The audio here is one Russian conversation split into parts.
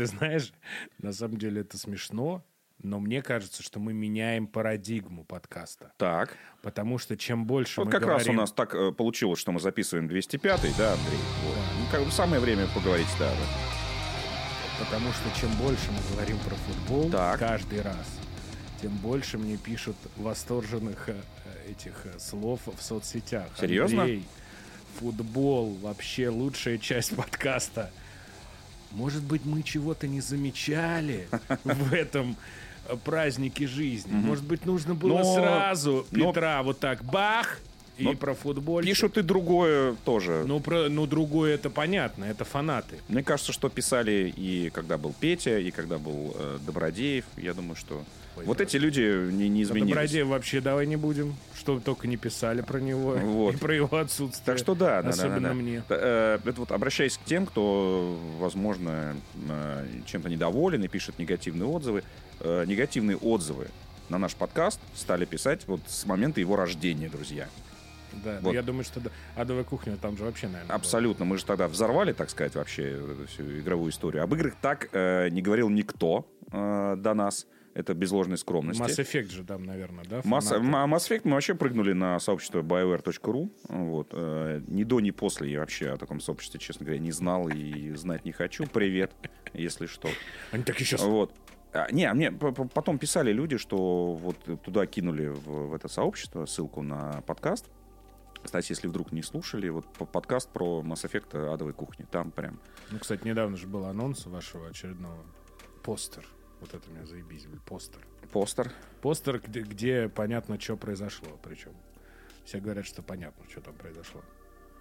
ты знаешь, на самом деле это смешно, но мне кажется, что мы меняем парадигму подкаста. Так. Потому что чем больше Вот мы как раз у говорим... нас так э, получилось, что мы записываем 205-й, да, Андрей? Вот. Ну, как бы самое время поговорить, да. да. Потому что чем больше мы говорим про футбол Так. каждый раз, тем больше мне пишут восторженных э, этих э, слов в соцсетях. Серьезно? Андрей, футбол вообще лучшая часть подкаста. Может быть, мы чего-то не замечали в этом э, празднике жизни. Может быть, нужно было Но- сразу но- Петра вот так бах и Но про футбол. Пишут и другое тоже. Ну, про, ну, другое это понятно, это фанаты. Мне кажется, что писали и когда был Петя, и когда был э, Добродеев. Я думаю, что вот да. эти люди не, не изменились. Добродея вообще давай не будем, что только не писали про него Вот. и про его отсутствие. Так что да, да, да, особенно да, да. мне. Э, Это вот обращаясь к тем, кто, возможно, э, чем-то недоволен и пишет негативные отзывы. Э, Негативные отзывы на наш подкаст стали писать вот с момента его рождения, друзья. Да, Вот. я думаю, что да, адовая кухня там же вообще, наверное. Абсолютно. Мы же тогда взорвали, так сказать, вообще всю игровую историю. Об играх так э, не говорил никто э, до нас. Это без ложной скромности. Mass Effect же там, наверное, да? Фанаты? М- Mass Effect мы вообще прыгнули на сообщество BioWare.ru. Вот. Э, Ни до, ни после я вообще о таком сообществе, честно говоря, не знал и знать не хочу. Привет, если что. Они так еще... Вот. А, не, а мне потом писали люди, что вот туда кинули в, в это сообщество ссылку на подкаст. Кстати, если вдруг не слушали, вот подкаст про Mass Effect адовой кухни. Там прям Ну, кстати, недавно же был анонс вашего очередного постер. Вот это меня заебись, постер. постер. Постер, где, где понятно, что произошло, причем. Все говорят, что понятно, что там произошло.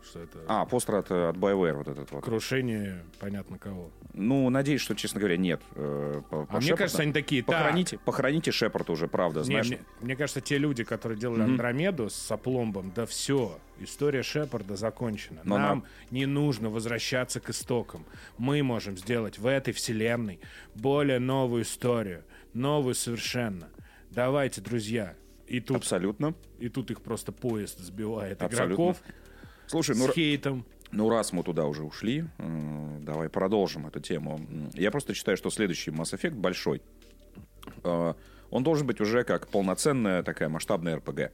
Что это А, постер от, от BioWare вот этот вот. крушение понятно кого. Ну, надеюсь, что, честно говоря, нет. Э, по- по А мне Шепарду. кажется, они такие, так. Похороните, похороните Шепарда уже, правда, Не, знаешь. мне, мне кажется, те люди, которые делали Андромеду с опломбом, да все, история Шепарда закончена. Но нам нам- не нужно возвращаться к истокам. Мы можем сделать в этой вселенной более новую историю, новую совершенно. Давайте, друзья. И тут, Абсолютно. и тут их просто поезд сбивает Абсолютно. игроков Слушай, с ну, р- хейтом. ну раз мы туда уже ушли, давай продолжим эту тему. Я просто считаю, что следующий Mass Effect большой. Э, Он должен быть уже как полноценная такая масштабная РПГ.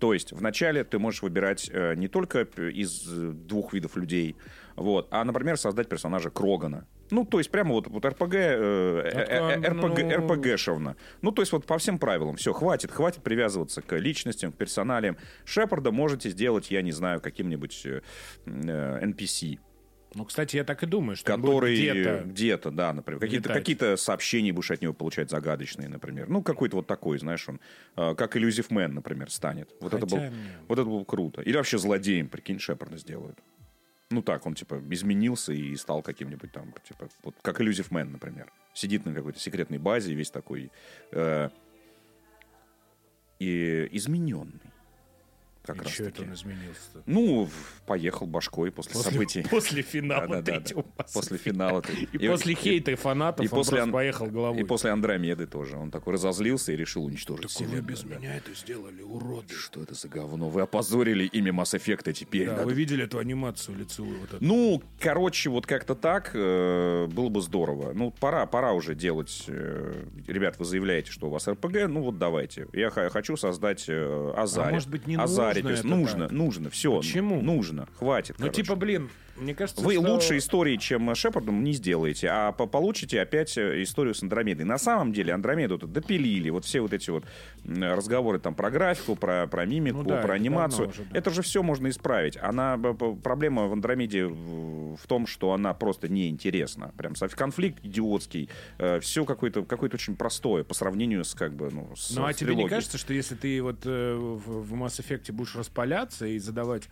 То есть вначале ты можешь выбирать э, не только из двух видов людей, вот, а, например, создать персонажа Крогана. Ну, то есть прямо вот, вот РПГ, э, э, э, РПГ, ну- РПГшевно. Ну, то есть вот по всем правилам. Все, хватит, хватит привязываться к личностям, к персоналиям. Шепарда можете сделать, я не знаю, каким-нибудь э, NPC, Ну, кстати, я так и думаю, что который где-то... где-то, да, например, какие-то, какие-то сообщения будешь от него получать загадочные, например. Ну, какой-то вот такой, знаешь, он, э, как Illusive Man, например, станет. Вот это, Хотя был, нет. вот это было круто. Или вообще злодеем, прикинь, Шепарда сделают. Ну так, он типа изменился и стал каким-нибудь там, типа, вот как Illusive Man, например. Сидит на какой-то секретной базе, весь такой э, и измененный. Как И раз таки. это он изменился-то? Ну, поехал башкой после, После, событий. после финала Mass После финала. И, после хейта и фанатов и он после Ан- поехал головой. И после Андромеды тоже. Он такой разозлился и решил уничтожить Так вселенную. без да. меня это сделали, уроды. Что это за говно? Вы опозорили имя Mass Effect теперь. Да, Надо- вы видели эту анимацию лицевую? Вот эту? Ну, короче, вот как-то так э, было бы здорово. Ну, пора, пора уже делать. э, ребят, вы заявляете, что у вас РПГ, ну вот давайте. Я хочу создать э, Азари. А может быть, не Азари, это нужно, так? нужно, все. Почему? Нужно, хватит. ну, короче. типа, блин, мне кажется, Вы что... лучше истории, чем Шепардом, не сделаете, а по- получите опять э, историю с Андромедой. На самом деле Андромеду-то допилили. Вот все вот эти вот разговоры там про графику, про, про мимику, Ну да, про анимацию. уже, да. Это же все можно исправить. Она, проблема в Андромеде в, том, что она просто неинтересна. Прям конфликт идиотский. все какое-то какое очень простое по сравнению с как бы, ну, с Ну, а с тебе не трилогией. кажется, что если ты вот э, в, в Mass Effect будешь распаляться и задавать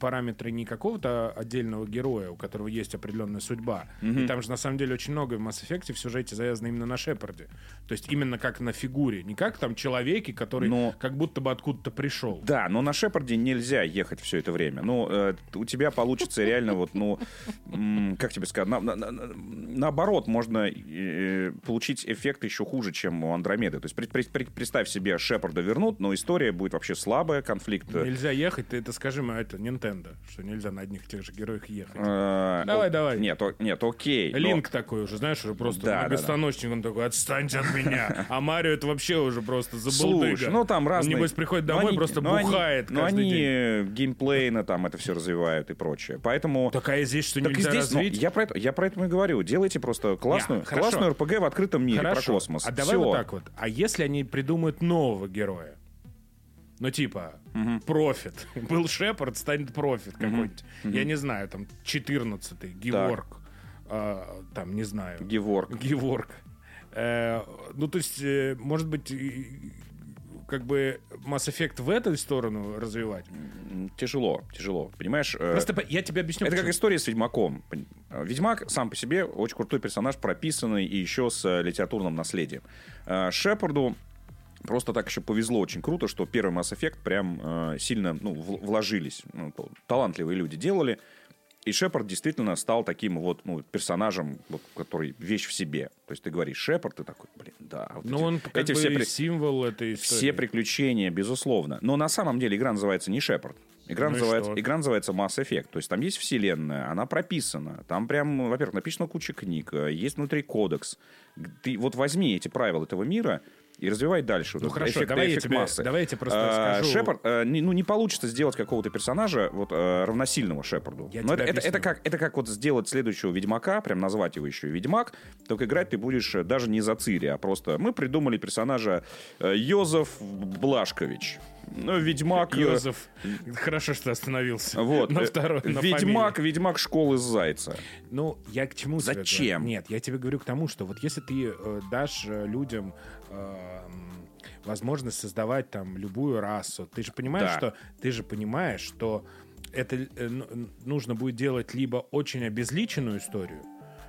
параметры не какого-то отдельного героя, у которого есть определенная судьба, и там же на самом деле очень много в Mass Effect в сюжете завязано именно на Шепарде. То есть именно как на фигуре, не как там человеке, который Но- как будто бы откуда-то пришел. Да, но на Шепарде нельзя ехать все это время. Ну, э, у тебя получится реально вот, ну, как тебе сказать, на- на- на- наоборот, можно э, получить эффект еще хуже, чем у Андромеды. То есть при- при- при- представь себе, Шепарда вернут, но история будет вообще слабая, конфликт. э, Нельзя ехать, ты это скажи, это не контента, что нельзя на одних тех же героях ехать. Э, Давай, давай. Нет, нет, окей. Линк такой уже, знаешь, уже просто многостаночник, он такой, отстаньте от меня. А Марио это вообще уже просто забулдыга. Ну там разные... Небось, приходит домой, просто бухает Но они геймплейно там это все развивают и прочее. Поэтому... Такая здесь, что нельзя ну, развить. я, про это, я про это и говорю. Делайте просто классную, классную РПГ в открытом мире про космос. А давай вот так вот. А если они придумают нового героя? Ну, типа, профит. Был Шепард, станет профит какой-нибудь. Я не знаю, там, 14-й, Геворг. а, там, не знаю. Геворг. Геворг. Э, ну, то есть, э, может быть, как бы Mass Effect в эту сторону развивать. Тяжело, тяжело. Понимаешь? э, Просто по- я тебе объясню. Это как почему. история с Ведьмаком. Э, Ведьмак сам по себе очень крутой персонаж, прописанный и еще с э, литературным наследием. Э, Шепарду просто так еще повезло очень круто, что первый Mass Effect прям э, сильно ну, вложились. Ну, талантливые люди делали. И Шепард действительно стал таким вот ну, персонажем, вот, который вещь в себе. То есть ты говоришь Шепард, ты такой, блин, да. вот Ну, эти- он как эти бы все при- символ этой истории. все приключения, безусловно. Но на самом деле игра называется не Шепард. Игра, Ну называется, игра называется Mass Effect. То есть там есть вселенная, она прописана. Там прям, во-первых, написана куча книг, э, есть внутри кодекс. Ты вот возьми эти правила этого мира и развивай дальше. Ну Вот хорошо, эффект- давай я эффект тебе- массы. давай я тебе просто А, скажу. Шепард, э, не- ну, не получится сделать какого-то персонажа вот, э, равносильного Шепарду. Я Но тебе это, это, объясню. это как, это как вот сделать следующего Ведьмака, прям назвать его еще Ведьмак, только играть ты будешь э, даже не за Цири, а просто мы придумали персонажа Йозеф Блашкович. Ну, Ведьмак... Йозеф. Хорошо, что остановился. Вот. На второй. на Ведьмак, фамилии. Ведьмак школы Зайца. Ну, я к чему тебе Зачем? говорю? Нет, я тебе говорю к тому, что вот если ты э, дашь людям возможность создавать там любую расу, ты же понимаешь, Да. что ты же понимаешь, что это э, ну, нужно будет делать либо очень обезличенную историю,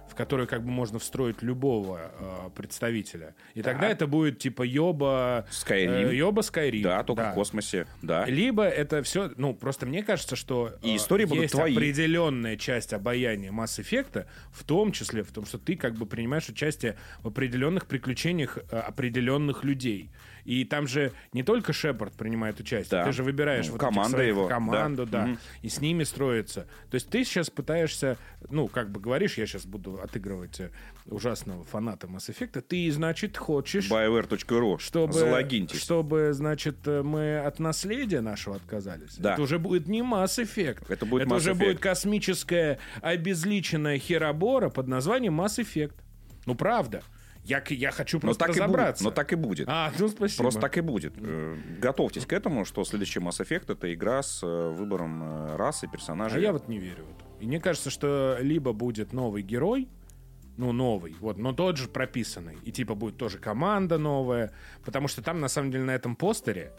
в которую как бы можно встроить любого э, представителя, и тогда это будет типа Йоба Skyrim. э, Йоба Skyrim. Да, только в космосе. Да. Либо это все, ну, просто мне кажется, что И э, истории будут есть твои. определенная часть обаяния Mass Effect, в том числе в том, что ты как бы принимаешь участие в определенных приключениях э, определенных людей. И там же не только Шепард принимает участие, Да. ты же выбираешь Ну, вот команда своих- его, команду, да. да, Мгм. и с ними строится. То есть ты сейчас пытаешься, ну, как бы говоришь, я сейчас буду отыгрывать э, ужасного фаната Mass Effect, ты, значит, хочешь BioWare.ru. чтобы, Залогиньтесь. чтобы, значит, э, мы от наследия нашего отказались. Да. Это уже будет не Mass Effect. Это будет Mass уже Effect. будет космическая обезличенная херобора под названием Mass Effect. Ну, правда. Я, я хочу Но просто так, и будет, разобраться. но так и будет. А, ну, спасибо. Просто так и будет. Э, Готовьтесь к этому, что следующий Mass Effect это игра с э, выбором э, расы, персонажей. А я вот не верю в это. И мне кажется, что либо будет новый герой, ну, новый, вот, но тот же прописанный. И типа будет тоже команда новая. Потому что там, на самом деле, на этом постере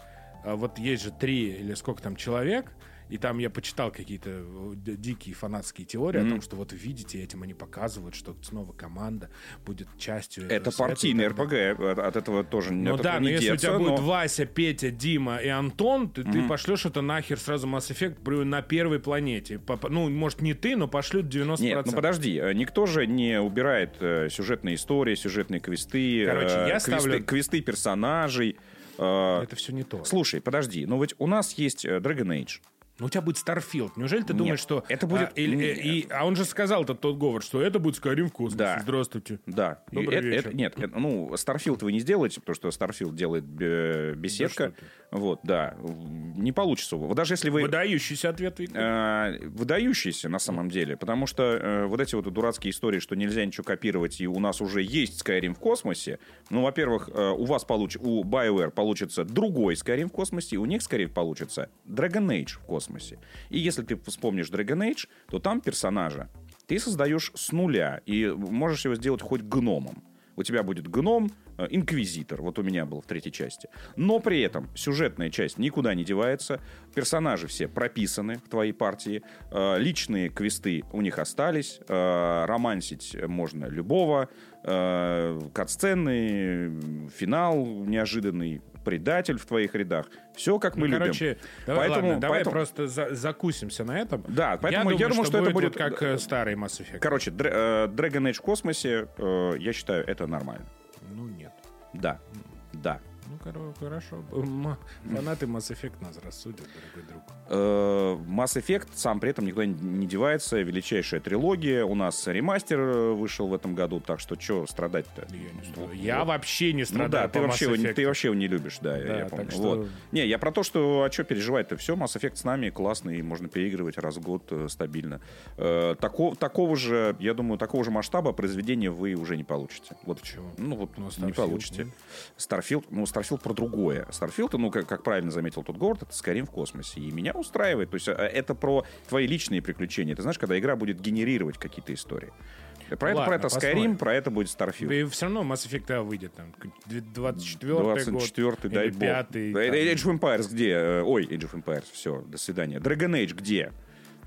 вот есть же три или сколько там человек, и там я почитал какие-то э, дикие фанатские теории о том, что вот видите, этим они показывают, что снова команда будет частью этого Это партийный. РПГ, от, от этого тоже Ну от да, этого но не если у деться, тебя но- будет Вася, Петя, Дима и Антон, ты, ты пошлешь это нахер сразу Mass Effect на первой планете. Ну, может, не ты, но пошлют 90%. Нет, ну подожди, э, никто же не убирает э, сюжетные истории, сюжетные квесты, Короче, э, я квесты, ставлю- квесты персонажей. э, Это все не то. Слушай, подожди, но ведь у нас есть э, Dragon Age. Ну, у тебя будет Starfield. Неужели ты думаешь, что... это будет- А, или- Нет. и- а он же сказал, тот, тот Говард, что это будет Skyrim в космосе. Да. Здравствуйте. Да. И Добрый это- вечер. это- нет, это- ну, Starfield вы не сделаете, потому что Starfield делает беседка. Да вот, да. Не получится. Вот даже если вы... Выдающийся ответ, Виктор. э, выдающийся на самом деле, потому что э, вот эти вот дурацкие истории, что нельзя ничего копировать, и у нас уже есть Skyrim в космосе, ну, во-первых, э, у вас получ... у BioWare получится другой Skyrim в космосе, и у них, скорее, получится Dragon Age в космосе. И если ты вспомнишь Dragon Age, то там персонажа ты создаешь с нуля, и можешь его сделать хоть гномом. У тебя будет гном, э, инквизитор, вот у меня был в третьей части. Но при этом сюжетная часть никуда не девается, персонажи все прописаны в твоей партии, э, личные квесты у них остались, э, романсить можно любого, катсцены, финал неожиданный, предатель в твоих рядах. Все как мы Ну, любим. короче, давай, Поэтому- ладно, давай поэтому- просто за- закусимся на этом. Да, поэтому я я думаю, думаю, что это вот будет- как э, старый Mass Effect. Короче, Др- э, Dragon Age в космосе, э, я считаю, это нормально. Ну, нет. Да. Ну, хорошо. Фанаты Mass Effect нас рассудят, дорогой друг. Э, Mass Effect сам при этом никуда не- девается. Величайшая трилогия. У нас ремастер э, вышел в этом году, так что что страдать-то? Я не Вот. страдаю. Я вообще не Ну страдаю да, ты вообще, его, ты вообще его не любишь, да, я- Да, я помню. что- Вот. Не, я про то, что, а что переживать-то? Все, Mass Effect с нами классный, можно переигрывать раз в год э, стабильно. Тако- такого же, я думаю, такого же масштаба произведения вы уже не получите. Вот Почему? Ну вот Ну, не получите. Starfield, ну Starfield про другое. Starfield, ну как, как правильно заметил тот город, это Skyrim в космосе. И меня устраивает. То есть э, это про твои личные приключения. Ты знаешь, когда игра будет генерировать какие-то истории. Про это, Ладно, про это. Skyrim, про это будет Starfield. И все равно Mass Effect а, выйдет там 24 24 год. дай или бог. 5 Да, Age of Empires где? Э, Ой, Age of Empires, все, до свидания. Dragon Age где?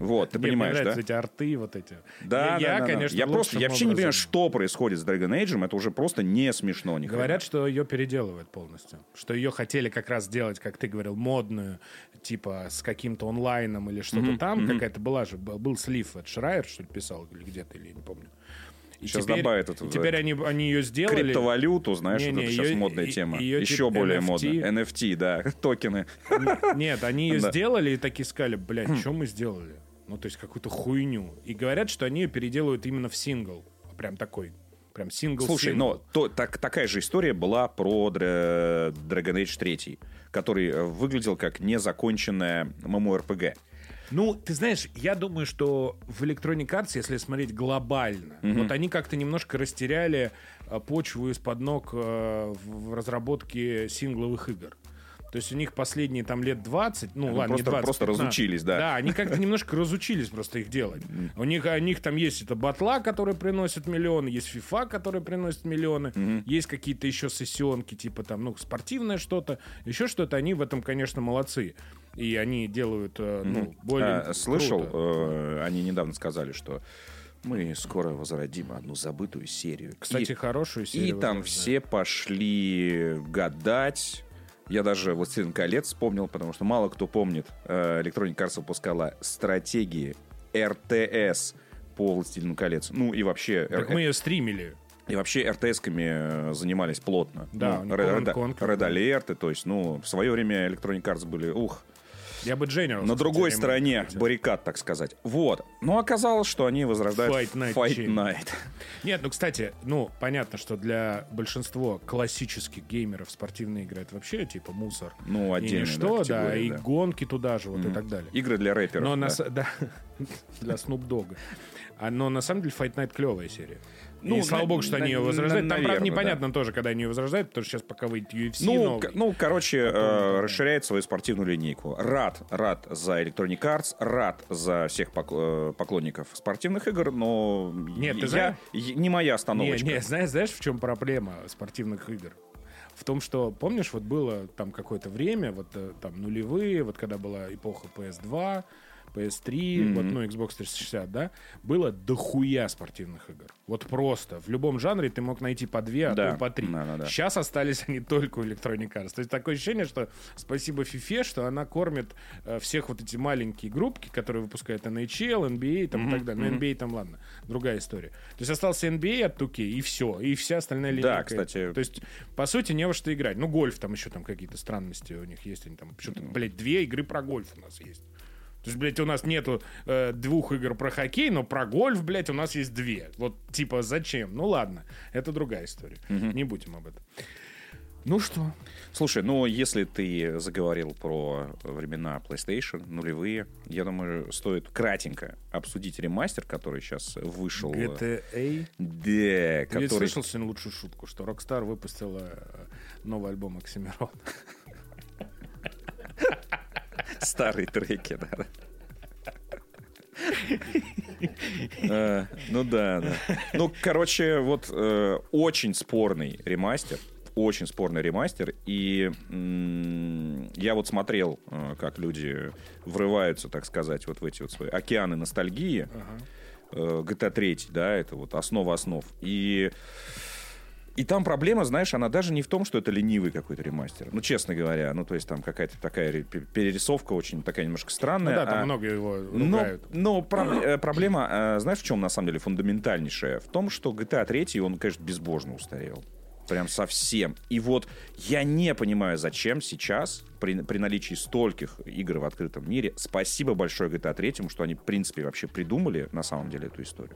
Вот, ты Мне понимаешь, да? эти арты вот эти. Да, я, да, я, да, да. конечно, я просто, я вообще не понимаю, что происходит с Dragon Age, это уже просто не смешно. ни хрена. Говорят, что ее переделывают полностью. Что ее хотели как раз сделать, как ты говорил, модную, типа с каким-то онлайном или что-то там. Какая-то была же, был был слив от Шрайер, что ли, писал, или где-то, или не помню. И Щас теперь, добавят в- теперь они, они ее сделали. Криптовалюту, знаешь, Не-не, вот это сейчас её- модная тема. её Еще типа более NFT. модно. NFT, да, токены. Нет, они ее Да. сделали и такие сказали, блядь, что мы сделали? Ну, то есть какую-то хуйню. И говорят, что они ее переделывают именно в сингл. Прям такой. Прям сингл Слушай, но то, так, такая же история была про Dra- Dragon Age 3, который э, выглядел как незаконченная MMORPG. Ну, ты знаешь, я думаю, что в Electronic Arts, если смотреть глобально, вот они как-то немножко растеряли э, почву из-под ног э, в разработке сингловых игр. То есть у них последние там лет 20, ну Ну, ладно, не просто- 20, просто 15. разучились, да. Да, они как-то немножко разучились просто их делать. У них, у них там есть это батла, которые приносят миллионы, есть FIFA, которые приносят миллионы, есть какие-то еще сессионки, типа там, ну, спортивное что-то, еще что-то. Они в этом, конечно, молодцы. И они делают, э, ну, более А, слышал, э, они недавно сказали, что мы скоро возродим одну забытую серию. Кстати, И- хорошую И серию. там возрождают. все пошли гадать. Я даже «Властелин колец» вспомнил, потому что мало кто помнит. э, Electronic Arts выпускала стратегии РТС по «Властелину колец». Ну и вообще... Так э, мы ее стримили. И вообще РТС-ками э, занимались плотно. Да, ну, Red, Red да. Alert, то есть, ну, в свое время Electronic Arts были, ух, Я бы Generals. на другой стороне баррикад, так сказать. Вот. Но оказалось, что они возрождают Fight Night Fight. Night. Нет, ну, кстати, ну, понятно, что для большинства классических геймеров спортивные игры это вообще, типа, мусор. Ну, И отдельная ничто, да, категория, и да. гонки туда же, вот и так далее. Игры для рэперов. Но да. на да, для Snoop Dogg. А, но на самом деле Fight Night клевая серия. Ну, и слава на- богу, что на- они ее возрождают. Там, правда, непонятно тоже, когда они ее возрождают, потому что сейчас пока выйдет UFC Ну, к- ну, короче, э, да. расширяет свою спортивную линейку. Рад, рад за Electronic Arts, рад за всех э, поклонников спортивных игр, но Нет, ты я, знаешь- я- не моя остановочка. не, знаешь, знаешь, в чем проблема спортивных игр? В том, что, помнишь, вот было там какое-то время, вот э, там нулевые, вот когда была эпоха PS2, PS3, вот, ну, Xbox 360, да, было дохуя спортивных игр. Вот просто. В любом жанре ты мог найти по две, а Да, то и по три. да, да, да. Сейчас остались они только у Electronic Arts. То есть такое ощущение, что спасибо FIFA, что она кормит э, всех вот эти маленькие группки, которые выпускают NHL, NBA там, и так далее. Ну, NBA там, ладно, другая история. То есть остался NBA от 2K, и все. И вся остальная линейка. Да, кстати. То есть, по сути, не во что играть. Ну, гольф там еще там какие-то странности у них есть. Они там, что-то, блядь, две игры про гольф у нас есть. То есть, блядь, у нас нету э, двух игр про хоккей, но про гольф, блядь, у нас есть две. Вот, типа, зачем? Ну, ладно, это другая история. Не будем об этом. Ну что? Слушай, ну если ты заговорил про времена PlayStation, нулевые, я думаю, стоит кратенько обсудить ремастер, который сейчас вышел. GTA. Да, Ты который... слышал сегодня лучшую шутку, что Rockstar выпустила э, новый альбом Оксимирон? Старые треки, да. Э, Ну да, да. Ну, короче, вот э, очень спорный ремастер. Очень спорный ремастер. И м, я вот смотрел, э, как люди врываются, так сказать, вот в эти вот свои океаны ностальгии. Э, GTA 3, да, это вот основа основ. И и там проблема, знаешь, она даже не в том, что это ленивый какой-то ремастер. Ну, честно говоря, ну, то есть там какая-то такая ре- пе- перерисовка очень такая немножко Ну странная. да, там а- много его но, ругают. но проб- э, проблема, э, знаешь, в чем на самом деле фундаментальнейшая? В том, что GTA 3, он, конечно, безбожно устарел. прям совсем. И вот я не понимаю, зачем сейчас, при, при наличии стольких игр в открытом мире, спасибо большое GTA 3, что они, в принципе, вообще придумали, на самом деле, эту историю.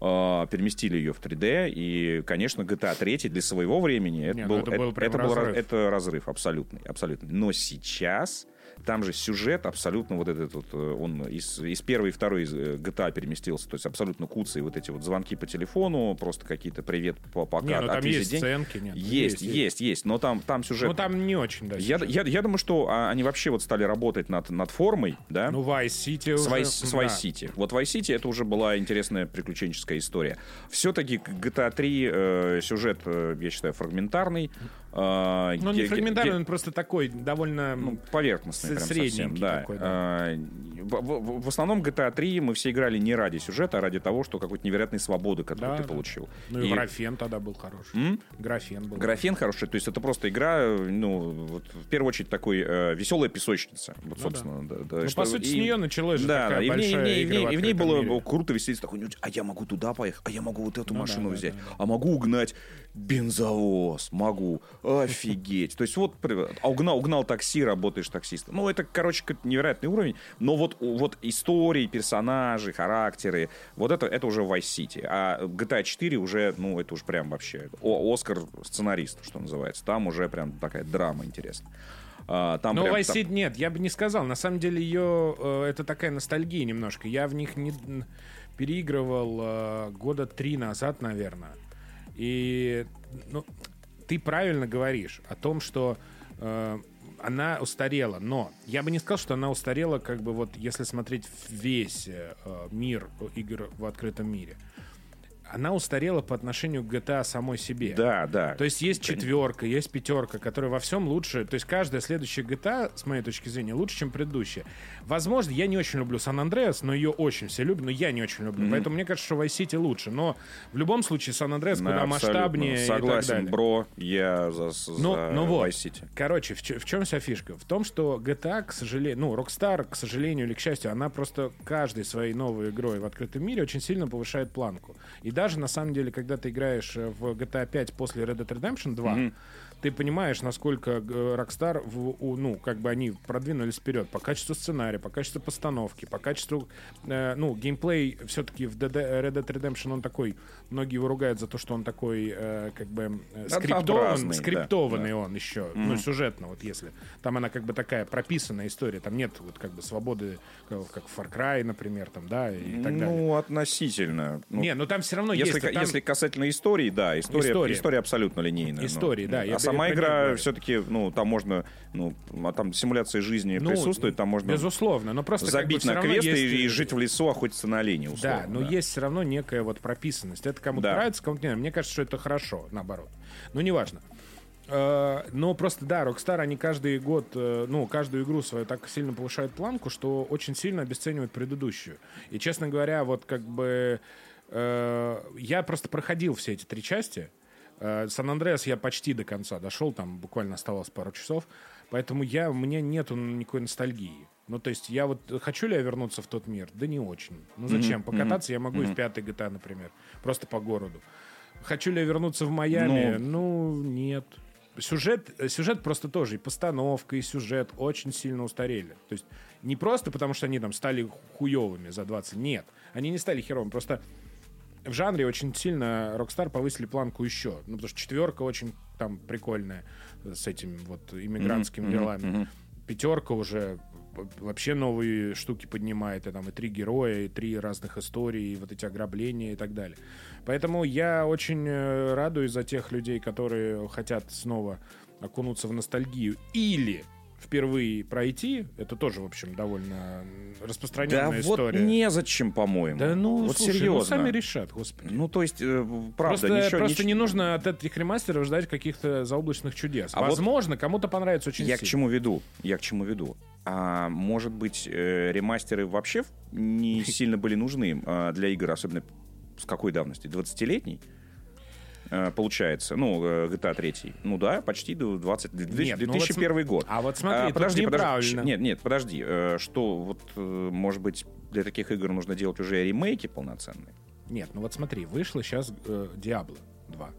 Uh, переместили ее в 3D, и, конечно, GTA 3 для своего времени это, Не, ну был, это был это, это был разрыв. это разрыв абсолютный, абсолютный. Но сейчас там же сюжет абсолютно вот этот вот, э, он из, из первой и второй из, э, GTA переместился, то есть абсолютно куцы, вот эти вот звонки по телефону, просто какие-то привет, по- пока, Не, ну там есть день». сценки, нет. Есть, есть, есть, но там, там сюжет... Ну там не очень, да. я, я, я думаю, что а, они вообще вот стали работать над, над формой, да? Ну, Vice City с уже... Vice, с Vice да. City. Вот Vice City это уже была интересная приключенческая история. Все-таки GTA 3 э, сюжет, э, я считаю, фрагментарный. Э, Ну, не фрагментарный, он просто такой довольно... ну, поверхностный с- прям совсем, да. такой, А, В, в- в основном GTA 3 мы все играли не ради сюжета, а ради того, что какой-то невероятной свободы, которую Да, ты да. получил. Ну и, И графен тогда был хороший. М? Графен был. Графен хороший, то есть это просто игра, ну, вот, в первую очередь такой э, веселая писочница. Вот, Ну собственно, да. да, Ну, что- по сути, с и- нее началось же Да, такая да, и в ней, и в большая ней- и в игра ней- в и в ней было мире. круто веселиться такой, а я могу туда поехать, а я могу вот эту Ну да, машину да, взять, да, да. а могу угнать бензовоз, могу, офигеть. То есть вот, а угнал, угнал такси, работаешь таксистом. Ну, это, короче, невероятный уровень, но вот, вот истории, персонажи, характеры, вот это, это уже Vice City. А GTA 4 уже, ну, это уже прям вообще о- Оскар сценарист, что называется. Там уже прям такая драма интересная. А, Там прям- Vice там- нет, я бы не сказал. На самом деле ее э, это такая ностальгия немножко. Я в них не переигрывал э, года три назад, наверное. И ну, ты правильно говоришь о том, что э, она устарела, но я бы не сказал, что она устарела, как бы вот если смотреть весь э, мир игр в открытом мире. Она устарела по отношению к GTA самой себе. Да, да. То есть есть четверка, есть пятерка, которая во всем лучше. То есть каждая следующая GTA, с моей точки зрения, лучше, чем предыдущая. Возможно, я не очень люблю Сан-Андреас, но ее очень все любят, но я не очень люблю. Поэтому мне кажется, что Vice City лучше. Но в любом случае Сан-Андреас Да, куда абсолютно. масштабнее и так Согласен, далее. бро, я за, за Ну, ну вот. Vice City. Короче, в, в чем вся фишка? В том, что GTA, к сожалению, ну, Rockstar, к сожалению или к счастью, она просто каждой своей новой игрой в открытом мире очень сильно повышает планку. И даже, на самом деле, когда ты играешь э, в GTA 5 после Red Dead Redemption 2, ты понимаешь, насколько э, Rockstar, в- ну, как бы они продвинулись вперед по качеству сценария, по качеству постановки, по качеству, э, ну, геймплей все-таки в DD Red Dead Redemption он такой, многие его ругают за то, что он такой, э, как бы, э, скриптован, Однообразный, да, скриптованный он еще, ну, сюжетно, вот если. Там она как бы такая прописанная история, там нет вот как бы свободы, как, как в Far Cry, например, там, да, и так далее. Ну, относительно. Ну, Не, ну там все равно если, есть. там- если касательно истории, да, история, История. история. абсолютно линейная. ну. Истории, да, я- А я неё игра все-таки, ну, там можно, ну, а там симуляция жизни ну, присутствует, там можно Безусловно, но просто как бы забить на квесты есть- и, и жить в лесу, охотиться на оленей, условно. Да, но есть все равно некая вот прописанность. Это кому-то Да. нравится, кому-то не нравится. Мне кажется, что это хорошо, наоборот. Ну, неважно. Э, Но просто, да, Rockstar, они каждый год, э, ну, каждую игру свою так сильно повышают планку, что очень сильно обесценивают предыдущую. И, честно говоря, вот как бы э, я просто проходил все эти три части. Э, Сан-Андреас я почти до конца дошел, там буквально оставалось пару часов. Поэтому я, у меня нету никакой ностальгии. Ну, то есть я вот хочу ли я вернуться в тот мир? Да не очень. Ну, зачем? Покататься я могу и в пятой GTA, например. Просто по городу. Хочу ли я вернуться в Майами? Ну, нет. Сюжет, сюжет просто тоже, и постановка, и сюжет очень сильно устарели. То есть не просто потому, что они там стали хуевыми за 20, нет. Они не стали херовыми, просто в жанре очень сильно Rockstar повысили планку еще. Ну, потому что четверка очень там прикольная с этими вот иммигрантскими делами. Пятерка уже вообще новые штуки поднимает, и там и три героя, и три разных истории, и вот эти ограбления и так далее. Поэтому я очень э, радуюсь за тех людей, которые хотят снова окунуться в ностальгию или впервые пройти. Это тоже, в общем, довольно Да распространенная вот история. незачем, по-моему. Да ну, вот слушай, серьезно. ну сами решат, господи. Ну, то есть, э, правда, просто ничего... просто ничего- не нужно от этих ремастеров ждать каких-то заоблачных чудес. А вот Возможно, кому-то понравится очень Я к сильно. чему веду? Я к чему веду? А может быть, э, ремастеры вообще не сильно были нужны а, для игр, особенно с какой давности? 20-летней? Э, Получается, ну, э, GTA 3. Ну да, почти до 20, Нет, 2001 ну вот год. А вот смотри, тут подожди, подожди. Нет, нет, подожди. Э, Что, вот, э, может быть, для таких игр нужно делать уже ремейки полноценные? Нет, ну вот смотри, вышло сейчас Diablo 2,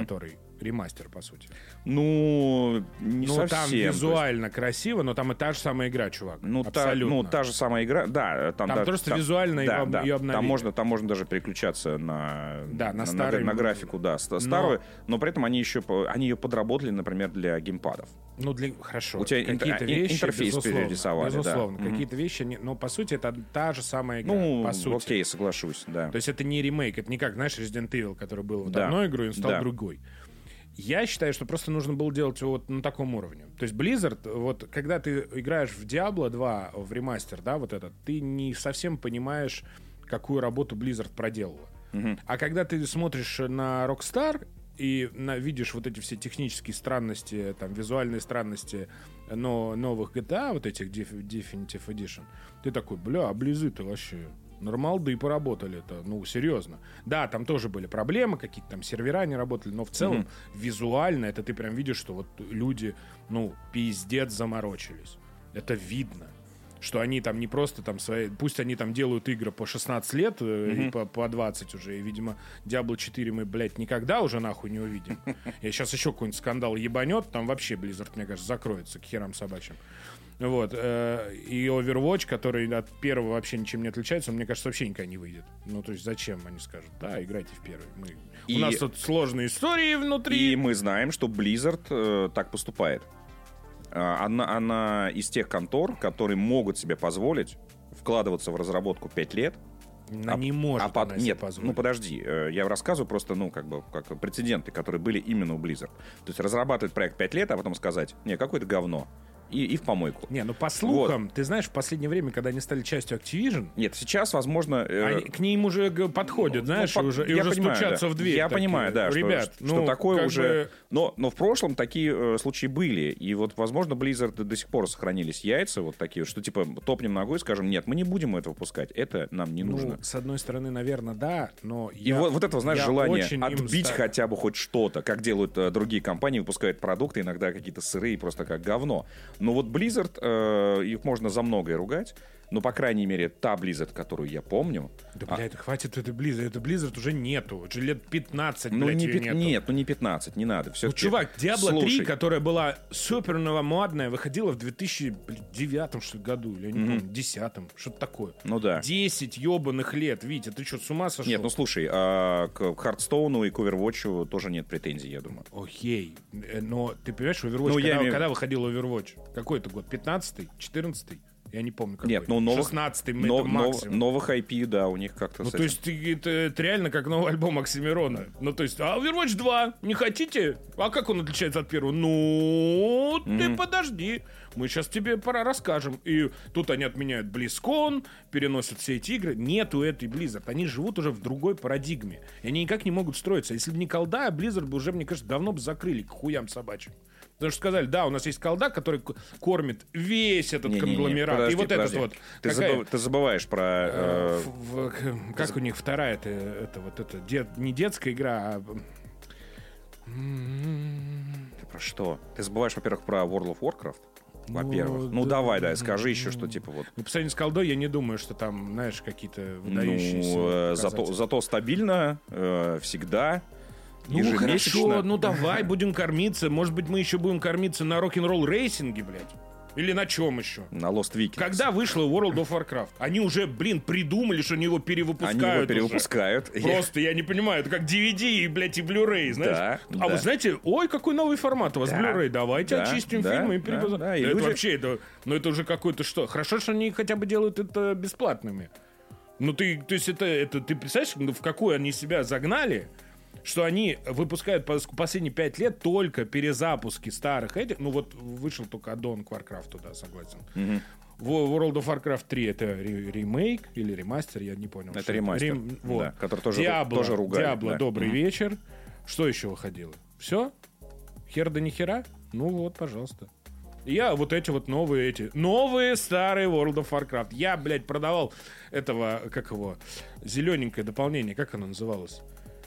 который ремастер, по сути. Ну, не ну, совсем. там то есть- визуально красиво, но там и та же самая игра, чувак. Ну, та, Абсолютно. ну, та же самая игра, да. Там, Там да, просто визуально да, об- да. её обновили. Там можно, там можно даже переключаться на, Да, на на, старый- на графику, да, ста- старую, но при этом они еще они ее подработали, например, для геймпадов. Ну, для... хорошо. У тебя какие-то ин- вещи, интерфейс безусловно, перерисовали, да. Безусловно, Мгм. какие-то вещи, не- но по сути это та же самая игра. Ну, по сути. окей, соглашусь, да. То есть это не ремейк, это не как, знаешь, Resident Evil, который был вот Да. одной игрой, он стал Да. другой. Я считаю, что просто нужно было делать его вот на таком уровне. То есть Blizzard, вот когда ты играешь в Diablo 2 в ремастер, да, вот этот, ты не совсем понимаешь, какую работу Blizzard проделала. А когда ты смотришь на Rockstar и на, видишь вот эти все технические странности, там, визуальные странности но, новых GTA, вот этих Def- Definitive Edition, ты такой, бля, а Близы-то вообще нормалды поработали-то, ну, серьезно. Да, там тоже были проблемы, какие-то там сервера не работали, но в целом визуально это ты прям видишь, что вот люди, ну, пиздец заморочились. Это видно что они там не просто там свои... Пусть они там делают игры по 16 лет э, и по, по 20 уже. И, видимо, Diablo 4 мы, блядь, никогда уже нахуй не увидим. Я сейчас еще какой-нибудь скандал ебанет, там вообще Blizzard, мне кажется, закроется к херам собачьим. Вот. э, И Overwatch, который от первого вообще ничем не отличается, он, мне кажется, вообще никогда не выйдет. Ну, то есть зачем они скажут? Да, играйте в первый. Мы... И- У нас тут сложные истории внутри. И мы знаем, что Blizzard э, так поступает. А, Она, она из тех контор, которые могут себе позволить вкладываться в разработку 5 лет. Она а- не может а под- Нет, позволить. ну подожди, э, я рассказываю просто, ну, как бы, как прецеденты, которые были именно у Blizzard. То есть разрабатывать проект 5 лет, а потом сказать, не, какое-то говно. И, и в помойку. Не, ну по слухам, ты знаешь, в последнее время, когда они стали частью Activision, Нет, сейчас, возможно... э, Они к ним уже подходят, Ну, знаешь, по- и уже, и уже понимаю, стучатся да. в дверь. Я такие. понимаю, да, что- Ребят, что, ну, такое как уже. бы- Но, но в прошлом такие э, случаи были. И вот, возможно, Blizzard до сих пор сохранились яйца вот такие, что типа топнем ногой, скажем, нет, мы не будем это выпускать, это нам не ну, нужно. с одной стороны, наверное, да, но И я- вот, вот это, знаешь, желание отбить хотя бы хоть что-то, как делают э, другие компании, выпускают продукты, иногда какие-то сырые, просто как говно. Но вот Blizzard, э, их можно за многое ругать, но, по крайней мере, та Blizzard, которую я помню, Да, а- блядь, хватит это Blizzard. Это Blizzard уже нету. Уже лет 15, ну, блядь, не пят- нету. нет, ну не 15, не надо. Ну, Все-таки, чувак, Diablo 3, Слушай, которая была супер новомодная, выходила в 2009 что ли, году, или я не помню, 10 что-то такое. Ну да. 10 ебаных лет, Витя, ты что, с ума сошел? Нет, ну слушай, а к Хардстоуну и к Overwatch тоже нет претензий, я думаю. Окей, э, но ты понимаешь, Overwatch, Ну, я когда, имею- когда выходил Overwatch? Какой это год? 15-й? 14-й? Я не помню, какой. Нет, ну новых, 16-й, но- это нов- максимум. новых IP, да, у них как-то Ну, то есть, это, это реально как новый альбом Оксимирона. Ну, то есть, а Overwatch 2 не хотите? А как он отличается от первого? Ну, ты подожди. Мы сейчас тебе пора расскажем. И тут они отменяют BlizzCon, переносят все эти игры. Нету этой Blizzard. Они живут уже в другой парадигме. И они никак не могут строиться. Если бы не колда, Blizzard бы уже, мне кажется, давно бы закрыли к хуям собачьим. Потому что сказали, да, у нас есть колда, который кормит весь этот Не-не-не, конгломерат. подожди, и вот подожди. этот вот. Ты, Какая- забыв- ты забываешь про... Э, э, в- в- как у них вторая это, это вот это дет- не детская игра, а ты про что? Ты забываешь, во-первых, про World of Warcraft. Во-первых. Ну, да. давай, да, скажи еще, что типа вот. ну, по сравнению с колдой, я не думаю, что там, знаешь, какие-то выдающиеся. Ну, зато, зато стабильно, э, всегда, Ну хорошо, ну давай будем кормиться. Может быть, мы еще будем кормиться на рок-н-ролл рейсинге, блядь. Или на чем еще? На Lost Vikings. Когда вышла World of Warcraft? Они уже, блин, придумали, что они его перевыпускают. Они его уже. перевыпускают. Просто я не понимаю, это как DVD и, блядь, и Blu-ray, знаешь? Да, а да. вы знаете, ой, какой новый формат у вас Да, Blu-ray, давайте да, очистим да, фильмы и да, перепоза- да, и это люди- вообще, это, ну это уже какой-то что? Хорошо, что они хотя бы делают это бесплатными. Ну ты, то есть это, это ты представляешь, ну, в какую они себя загнали? Что они выпускают пос- последние пять лет только перезапуски старых этих. Ну вот вышел только аддон к Warcraft, да, согласен. В World of Warcraft 3 это ре- ремейк или ремастер, я не понял. Это ремастер, Рем- вот. да, который тоже- Diablo, тоже ругали, Diablo, да. добрый Мгм. вечер. Что еще выходило? Все? Хер да ни хера? Ну вот, пожалуйста. Я вот эти вот новые эти, новые старые World of Warcraft. Я, блядь, продавал этого, как его, зелененькое дополнение, как оно называлось?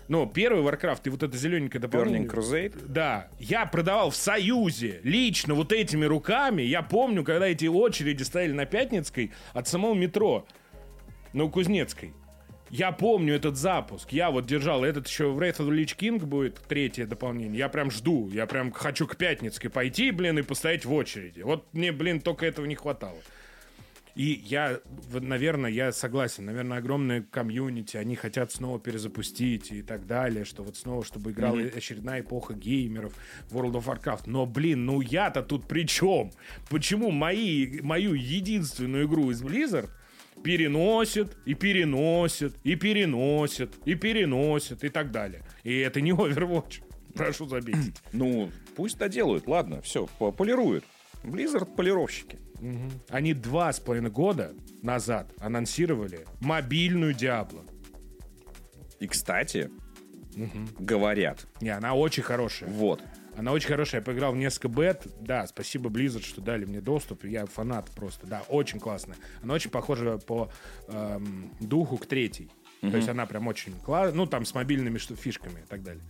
Ну, первый Warcraft и вот это зелененькое дополнение. Burning Crusade. Да, я продавал в Союзе лично вот этими руками. Я помню, когда эти очереди стояли на Пятницкой от самого метро, на Кузнецкой. Я помню этот запуск. Я вот держал. Этот еще в Wrath of the Lich King будет третье дополнение. Я прям жду. Я прям хочу к Пятницкой пойти, блин, и постоять в очереди. Вот мне, блин, только этого не хватало. И я, наверное, я согласен. Наверное, огромное комьюнити, они хотят снова перезапустить и так далее, что вот снова, чтобы играла mm-hmm. очередная эпоха геймеров World of Warcraft. Но, блин, ну я-то тут при чем? Почему мои, мою единственную игру из Blizzard переносит, и переносит, и переносит, и переносит, и так далее. И это не Overwatch. Прошу заметить. Ну, пусть доделают, ладно, все, полируют. Blizzard полировщики. Угу. Они два с половиной года назад анонсировали мобильную Диабло. И, кстати, угу. говорят. Не, она очень хорошая. Вот. Она очень хорошая. Я поиграл в несколько бет. Да, спасибо Blizzard, что дали мне доступ. Я фанат просто. Да, очень классная. Она очень похожа по эм, духу к третьей. Угу. То есть она прям очень классная. Ну, там с мобильными фишками и так далее.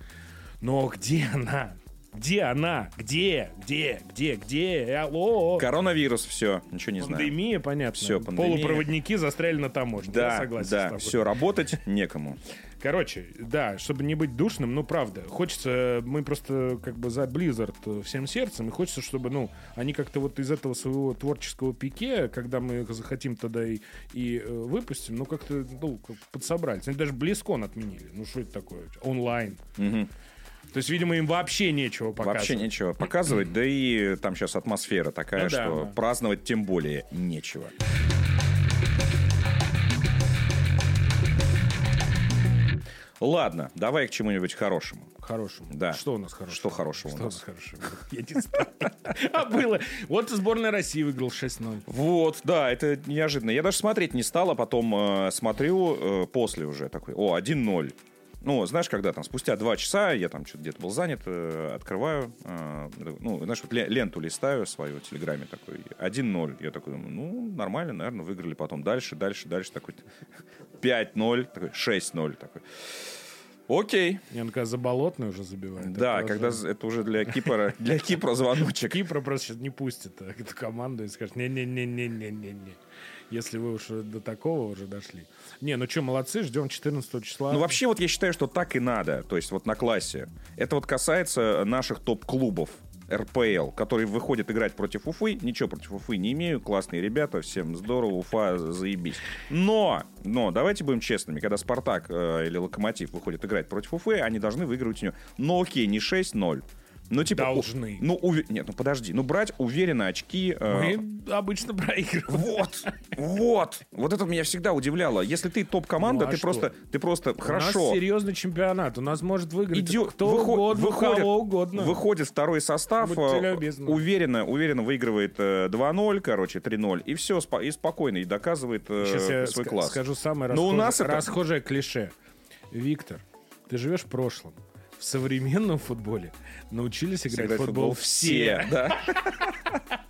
Но где она? Где она? Где? Где? Где? Где? Алло? Коронавирус, все, ничего не знаю. Пандемия, понятно. Все, пандемия. Полупроводники застряли на таможне. Да, Я согласен да, все, работать некому. Короче, да, чтобы не быть душным, ну, правда, хочется, мы просто как бы за Blizzard всем сердцем, и хочется, чтобы, ну, они как-то вот из этого своего творческого пике, когда мы захотим тогда и, и э, выпустим, ну, как-то, ну, подсобрались. Они даже Близкон отменили. Ну, что это такое? Онлайн. Угу. То есть, видимо, им вообще нечего показывать. Вообще нечего показывать, да и там сейчас атмосфера такая, ну, что да. праздновать тем более нечего. Ладно, давай к чему-нибудь хорошему. Хорошему. Да. Что у нас хорошего? Что хорошего Что у нас? хорошего? Я не знаю. А было. Вот сборная России выиграл 6-0. Вот, да, это неожиданно. Я даже смотреть не стал, а потом э, смотрю э, после уже такой. О, 1-0. Ну, знаешь, когда там спустя два часа я там что-то где-то был занят, э, открываю, э, ну, знаешь, вот ленту листаю свою в Телеграме такой, 1-0. Я такой думаю, ну, нормально, наверное, выиграли потом. Дальше, дальше, дальше такой 5-0, такой 6-0 такой. Окей. Не, он когда заболотный уже забивает. Да, это когда уже... это уже для Кипра, для Кипра звоночек. Кипра просто сейчас не пустит эту команду и скажет, не-не-не-не-не-не если вы уж до такого уже дошли. Не, ну что, молодцы, ждем 14 числа. Ну вообще вот я считаю, что так и надо, то есть вот на классе. Это вот касается наших топ-клубов. РПЛ, который выходит играть против Уфы. Ничего против Уфы не имею. Классные ребята, всем здорово, Уфа, заебись. Но, но, давайте будем честными. Когда Спартак э, или Локомотив выходит играть против Уфы, они должны выиграть у нее. Но окей, не 6-0. Ну, типа, Должны. Ну, ув... нет, ну подожди. Ну, брать уверенно очки... Э... Мы обычно проигрываем. Вот, вот. Вот это меня всегда удивляло. Если ты топ-команда, ну, а ты, просто, ты просто у хорошо... У нас серьезный чемпионат. У нас может выиграть Иди... кто Выход... угодно, выходит, кого угодно. Выходит второй состав, э, уверенно, уверенно выигрывает 2-0, э, короче, 3-0, и все, и спокойно, и доказывает э, Сейчас я свой класс. скажу самое расхожее, у нас это... расхожее клише. Виктор, ты живешь в прошлом в современном футболе научились играть, в футбол, футбол все. Да?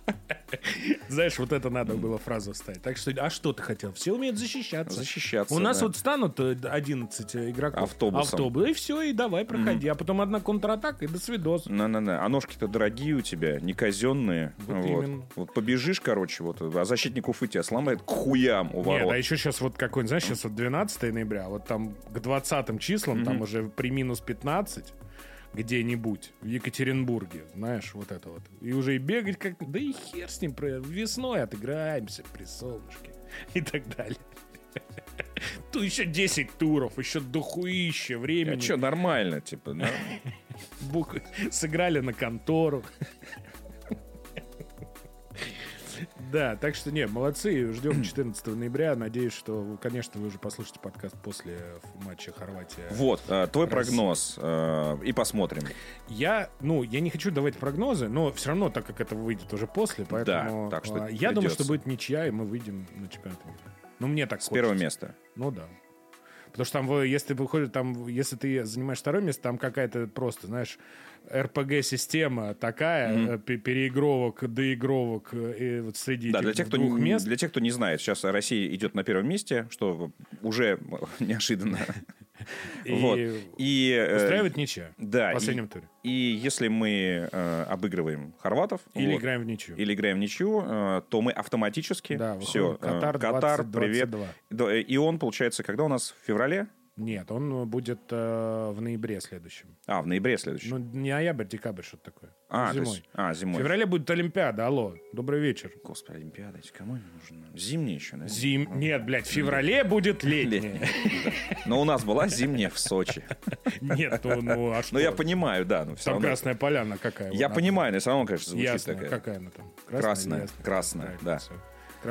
Знаешь, вот это надо было фразу вставить. Так что, а что ты хотел? Все умеют защищаться. Защищаться, У нас да. вот станут 11 э, игроков. Автобусом. Автобус. И все, и давай, проходи. Mm-hmm. А потом одна контратака, и до свидос. На-на-на. А ножки-то дорогие у тебя, не казенные. Вот, вот. Именно. вот побежишь, короче, вот, а защитник Уфы тебя сломает к хуям у ворот. Нет, а еще сейчас вот какой-нибудь, знаешь, сейчас вот 12 ноября, вот там к 20 числам, mm-hmm. там уже при минус 15, где-нибудь в Екатеринбурге, знаешь, вот это вот. И уже и бегать как... Да и хер с ним, весной отыграемся при солнышке и так далее. Тут еще 10 туров, еще дохуище времени. А что, нормально, типа? Сыграли на контору. Да, так что, не, молодцы. Ждем 14 ноября. Надеюсь, что, конечно, вы уже послушаете подкаст после матча Хорватия. Вот, э, твой Россия. прогноз. Э, и посмотрим. Я, ну, я не хочу давать прогнозы, но все равно, так как это выйдет уже после, поэтому... Да, так что э, Я думаю, что будет ничья, и мы выйдем на чемпионат мира. Ну, мне так С хочется. первого места. Ну, да. Потому что там, если выходит, там, если ты занимаешь второе место, там какая-то просто, знаешь, РПГ-система такая, mm-hmm. переигровок, доигровок и вот среди да, для тех, кто двух не, мест. Для тех, кто не знает, сейчас Россия идет на первом месте, что уже неожиданно. Вот. И И, э, устраивает ничья да, в и- последнем туре. И если мы э, обыгрываем хорватов... Или вот, играем в ничью. или играем в ничью, э, то мы автоматически Да, все. выходит Катар Катар, 20, привет. 22. Да, э, И он, получается, когда у нас? В феврале? Нет, он будет э, в ноябре следующем. А, в ноябре следующий. Ну, не ноябрь, декабрь, что-то такое. а, зимой. есть- а, В зимой. феврале будет Олимпиада, алло, добрый вечер. Господи, Олимпиада, эти кому они нужны? Зимние еще, да? Зим... Нет, блядь, в феврале будет летняя. Но у нас была зимняя в Сочи. Нет, ну, а что? Ну, я понимаю, да, Там. Красная Поляна какая? Я понимаю, но все равно, конечно, звучит такая. какая она там? Красная, красная, да.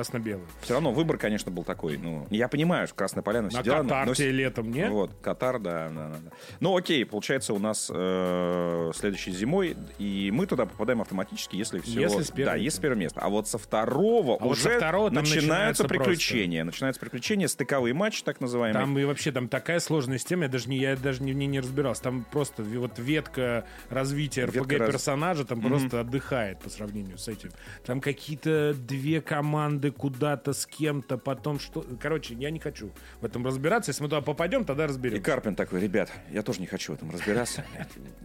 Всё. Красно-белая. Все равно выбор, конечно, был такой. Ну, я понимаю, что Красная Поляна все На дела, Катар но тебе летом, нет? Вот, Катар, да, да, да. Ну, окей, получается, у нас э, следующей зимой, и мы туда попадаем автоматически, если все... Если с первого Да, если с первого места. А вот со второго А вот уже со второго начинаются приключения. Начинаются приключения, стыковые матчи, так называемые. Там и вообще там такая сложная система, я даже не, я даже не, не, не разбирался. Там просто вот ветка развития РПГ раз- персонажа там просто отдыхает по сравнению с этим. Там какие-то две команды куда-то с кем-то, потом что... Короче, я не хочу в этом разбираться. Если мы туда попадем, тогда И разберемся. Карпин такой, ребят, я тоже не хочу в этом разбираться.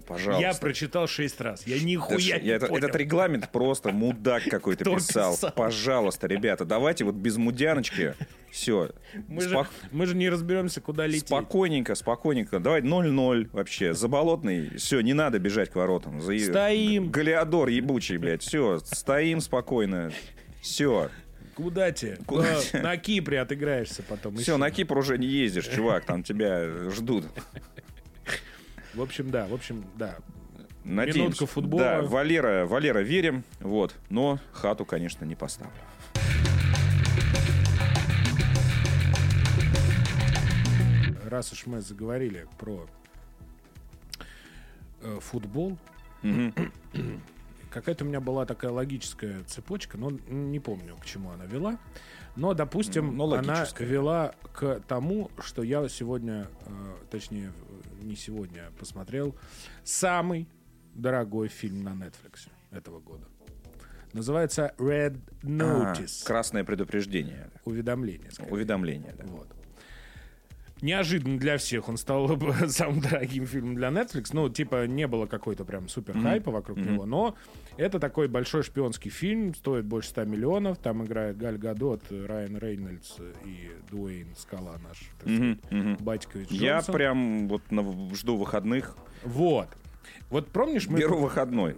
Пожалуйста. Я прочитал шесть раз. Я нихуя не понял. этот регламент просто мудак какой-то писал. Пожалуйста, ребята, давайте вот без мудяночки. Все. мы, же, мы же не разберемся, куда лететь. Спокойненько, спокойненько. Давай 0-0 вообще. Заболотный. Все, не надо бежать к воротам. За... Стоим. Галиадор ебучий, блядь. Все, стоим спокойно. Все. Куда тебе? Куда Да, те? На Кипре отыграешься потом. Все, на Кипр уже не ездишь, чувак. Там тебя ждут. В общем, да, в общем, да. Надеемся. Минутка футбола. Да, Валера, Валера верим. Вот. Но хату, конечно, не поставлю. Раз уж мы заговорили про э, футбол. Какая-то у меня была такая логическая цепочка, но не помню, к чему она вела. Но, допустим, Ну, она вела к тому, что я сегодня, э, точнее, не сегодня, а посмотрел самый дорогой фильм на Netflix этого года. Называется Red А, Notice. красное предупреждение. Уведомление. скорее. Уведомление, да. Вот. Неожиданно для всех он стал самым дорогим фильмом для Netflix. Ну, типа, не было какой-то прям супер хайпа вокруг него, но это такой большой шпионский фильм, стоит больше 100 миллионов. Там играет Галь Гадот, Райан Рейнольдс и Дуэйн Скала наш, так сказать, мгм. Батькович Я Джонсон. прям вот на- жду выходных. Вот. Вот помнишь, мы... Беру выходной.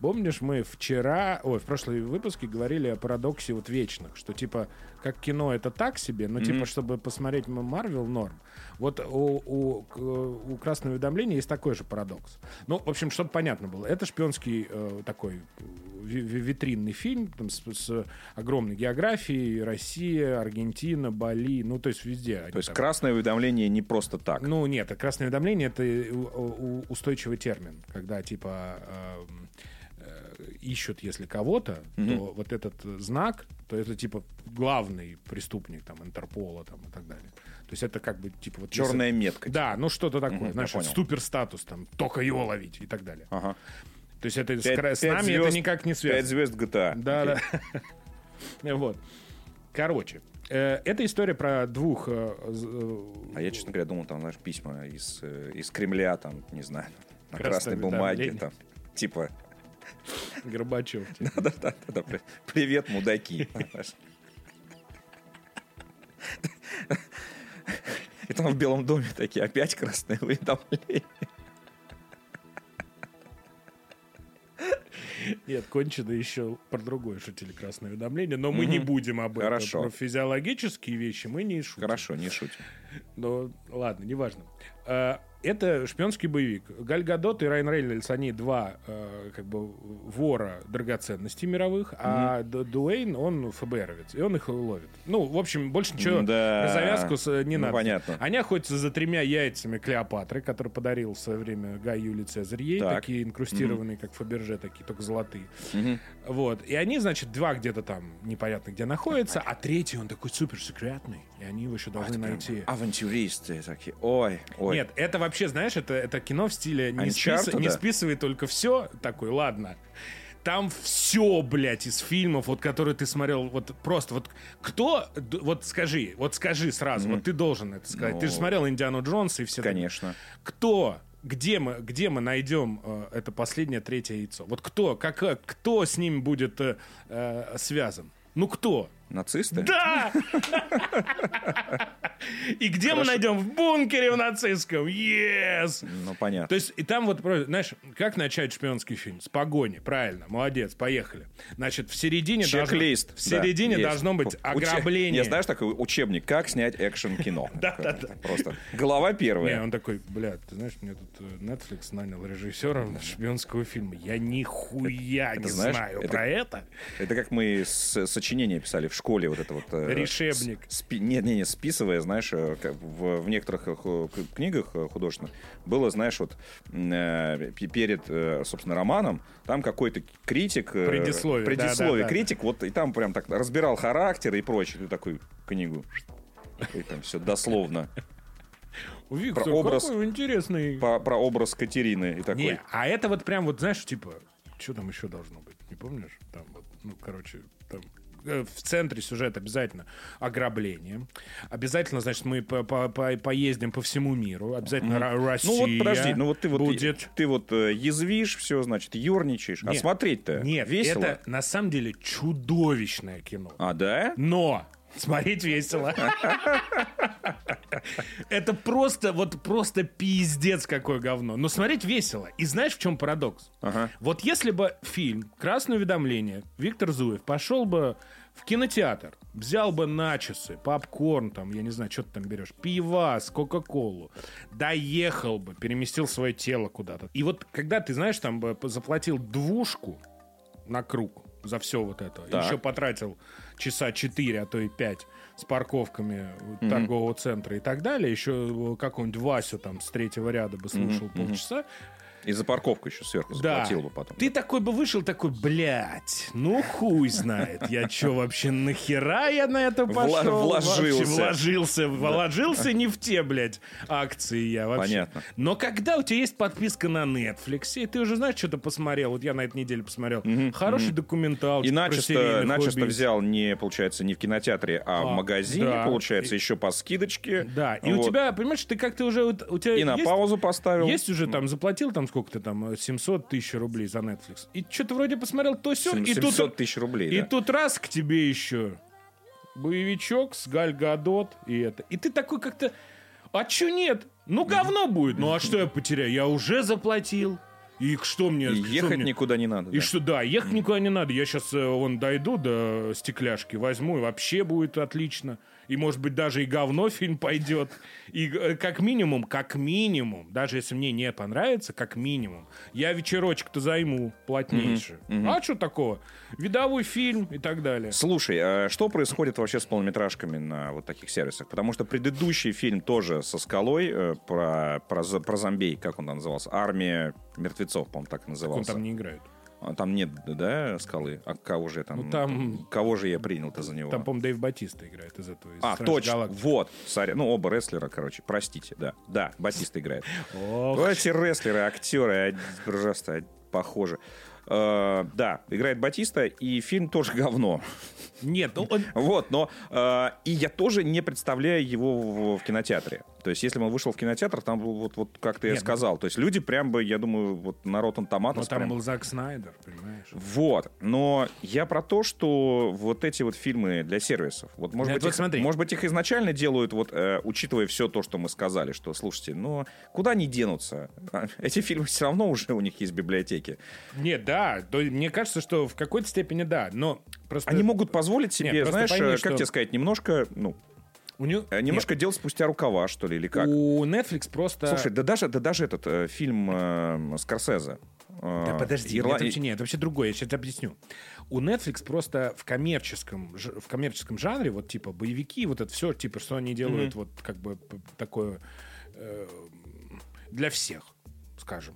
Помнишь, мы вчера, ой, в прошлом выпуске говорили о парадоксе вот вечных, что типа как кино это так себе, но типа чтобы посмотреть Марвел норм. Вот у, у, у красного уведомления есть такой же парадокс. Ну, в общем, чтобы понятно было, это шпионский э, такой ви- ви- витринный фильм там, с, с огромной географией, Россия, Аргентина, Бали, ну то есть везде. То есть там. красное уведомление не просто так. Ну, нет, красное уведомление это устойчивый термин, когда типа э, ищут, если кого-то, то вот этот э, знак, то это типа главный преступник там Интерпола там и так далее. То есть это как бы типа вот если- Черная метка. Да, ну что-то такое, я знаешь, супер статус там, только его ловить и так далее. Ага. То есть это с, Пять- кра- с пять нами звезд- это никак не связано. Пять звезд GTA. Да, Окей. да. Вот. Короче, э, это история про двух э, А я, честно говоря, думал, там, знаешь, письма из, из Кремля, там, не знаю, на Красное красной бумаге, уведомление. там, типа, Горбачев. да-да-да, привет, мудаки. И там в Белом доме такие, опять красные уведомления. Нет, кончено еще про другое шутили красное уведомление, но мы не будем об этом. Хорошо. Про физиологические вещи мы не шутим. Хорошо, не шутим. Но ладно, неважно. А, Это шпионский боевик. Галь Гадот и Райан Рейнольдс, они два э, как бы вора драгоценностей мировых, а Ду- Дуэйн, он ФБРовец, и он их ловит. Ну, в общем, больше ничего Да. на завязку с- не Ну, надо. понятно. Они охотятся за тремя яйцами Клеопатры, который подарил в свое время Гай Юлий Цезарь ей, Так. такие инкрустированные, как Фаберже, такие, только золотые. Мгм. Вот. И они, значит, два где-то там непонятно где находятся, а третий, он такой супер секретный, и они его еще должны найти. Авантюристы такие, ой, ой. Нет, это вообще, знаешь, это, это кино в стиле не, спис- не списывай только все, такой, ладно. там все, блядь, из фильмов, вот, которые ты смотрел, вот просто, вот кто, вот скажи, вот скажи сразу, вот ты должен это сказать. Ты же Ну, смотрел Индиану Джонса и все. Конечно. Кто, где мы, где мы найдем э, это последнее третье яйцо? Вот кто, как, э, кто с ним будет э, э, связан? Ну кто? Нацисты? Да! И где мы найдем? В бункере в нацистском. Yes! Ну, понятно. То есть, и там вот, знаешь, как начать шпионский фильм? С погони, правильно, молодец, поехали. Значит, в середине должно, Чек-лист. в середине да, есть. должно быть Уче- ограбление. Не, знаешь, такой учебник, как снять экшен-кино. Да-да-да. Просто глава Не, первая. он такой, блядь, ты знаешь, мне тут э, Netflix нанял режиссера шпионского фильма. Я нихуя не знаешь, знаю это- про это. Это как мы сочинение писали в школе, вот это вот... э, Решебник. спи- Нет, не, не, списывая, знаешь, э, в, в некоторых э, книгах художественных было, знаешь, вот перед, собственно, романом, там какой-то критик... Предисловие, Предисловие да-да-да. критик, вот, и там прям так разбирал характер и прочее. Ты такой книгу... И там все дословно. Виктор, Про образ- какой интересный. По- про образ Катерины. И такой... Не, а это вот прям вот, знаешь, типа, что там еще должно быть? Не помнишь? Там вот, ну, короче, там в центре сюжета обязательно ограбление. Обязательно, значит, мы по- по- по- поездим по всему миру. Обязательно Ра- Россия Ну вот подожди, ну вот ты вот будет. ты вот э, язвишь, все, значит, ерничаешь. А Нет, смотреть-то Нет, весело. это на самом деле чудовищное кино. А, да? Но смотреть весело. Это просто, вот просто пиздец какое говно. Но смотреть весело. И знаешь, в чем парадокс? Ага. Вот если бы фильм «Красное уведомление» Виктор Зуев пошел бы в кинотеатр, взял бы начосы, попкорн, там, я не знаю, что ты там берешь, пивас, кока-колу, доехал бы, переместил свое тело куда-то. И вот когда ты, знаешь, там бы заплатил двушку на круг за все вот это, Так. еще потратил часа 4, а то и 5 с парковками торгового центра и так далее, еще какого-нибудь Васю там с третьего ряда бы слушал полчаса, И за парковку еще сверху да. заплатил бы потом. Ты такой бы вышел, такой, блядь, ну хуй знает, я чё вообще, нахера я на это пошел? вложился. Вообще вложился, вложился не в те, блядь, акции я вообще. Понятно. Но когда у тебя есть подписка на Netflix, и ты уже знаешь, что-то посмотрел, вот я на этой неделе посмотрел, хороший документал. И начисто, взял не, получается, не в кинотеатре, а, в А, магазине, да. получается, И- еще по скидочке. Да, и у тебя, понимаешь, ты как-то уже, у тебя И на паузу поставил. Есть уже там, заплатил там сколько-то там, 700 тысяч рублей за Netflix. И что-то вроде посмотрел то все и 700 тут, тысяч рублей, и да. тут раз к тебе еще боевичок с Галь Гадот и это. И ты такой как-то, а чё нет? Ну говно будет. Ну а что я потеряю? Я уже заплатил. И что мне? И что ехать мне? никуда не надо. И да. что, да, ехать никуда не надо. Я сейчас вон дойду до стекляшки, возьму, и вообще будет отлично. И, может быть, даже и говно фильм пойдет. И э, как минимум, как минимум, даже если мне не понравится, как минимум, я вечерочек-то займу плотнейший. А что такого? Видовой фильм и так далее. Слушай, а что происходит вообще с полнометражками на вот таких сервисах? Потому что предыдущий фильм тоже со скалой э, про, про, про зомбей, как он там назывался? Армия мертвецов, по-моему, так и Он назывался. там не играет. А Там нет, да, скалы? А кого же я там... Ну, там- Кого же я принял-то за него? Там, по-моему, Дэйв Батиста играет из этого. из А, «Стражей точно, Галактики». вот, соря, ну оба рестлера, короче, простите, да, да, Батиста играет. Ох, Вот эти рестлеры, актеры, а, просто похожи. Э, да, играет Батиста, и фильм тоже говно. Нет, ну он... Вот, но э, и я тоже не представляю его в, в кинотеатре. То есть, если бы он вышел в кинотеатр, там был вот, вот как ты я Нет, ну- сказал. То есть, люди прям бы, я думаю, вот на Rotten Tomatoes Но там прям- был Зак Снайдер, понимаешь? Вот, но я про то, что вот эти вот фильмы для сервисов, вот может, Нет, быть, вот их, смотри. может быть их изначально делают, вот э, учитывая все то, что мы сказали, что, слушайте, ну куда они денутся? А, Эти фильмы все равно уже у них есть в библиотеке. Нет, да, то мне кажется, что в какой-то степени да, но просто... Они могут позволить себе, Нет, знаешь, пойми, э, что- как тебе сказать, немножко, ну, У него... э, немножко делать спустя рукава, что ли, или как? У Netflix просто... Слушай, да даже, да даже этот э, фильм э, Скорсезе. э, Да подожди, Ирла- это вообще нет, это вообще другое, я сейчас объясню. У Netflix просто в коммерческом, в коммерческом жанре, вот типа боевики, вот это все, типа, что они делают, вот как бы такое э, для всех, скажем,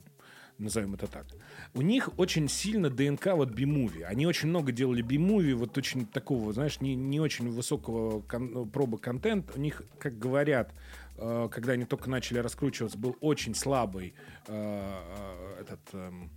назовем это так. У них очень сильно ДНК вот би-муви. Они очень много делали би-муви, вот очень такого, знаешь, не, не очень высокого кон- ну, проба контент. У них, как говорят, э, когда они только начали раскручиваться, был очень слабый э, э, этот... эм,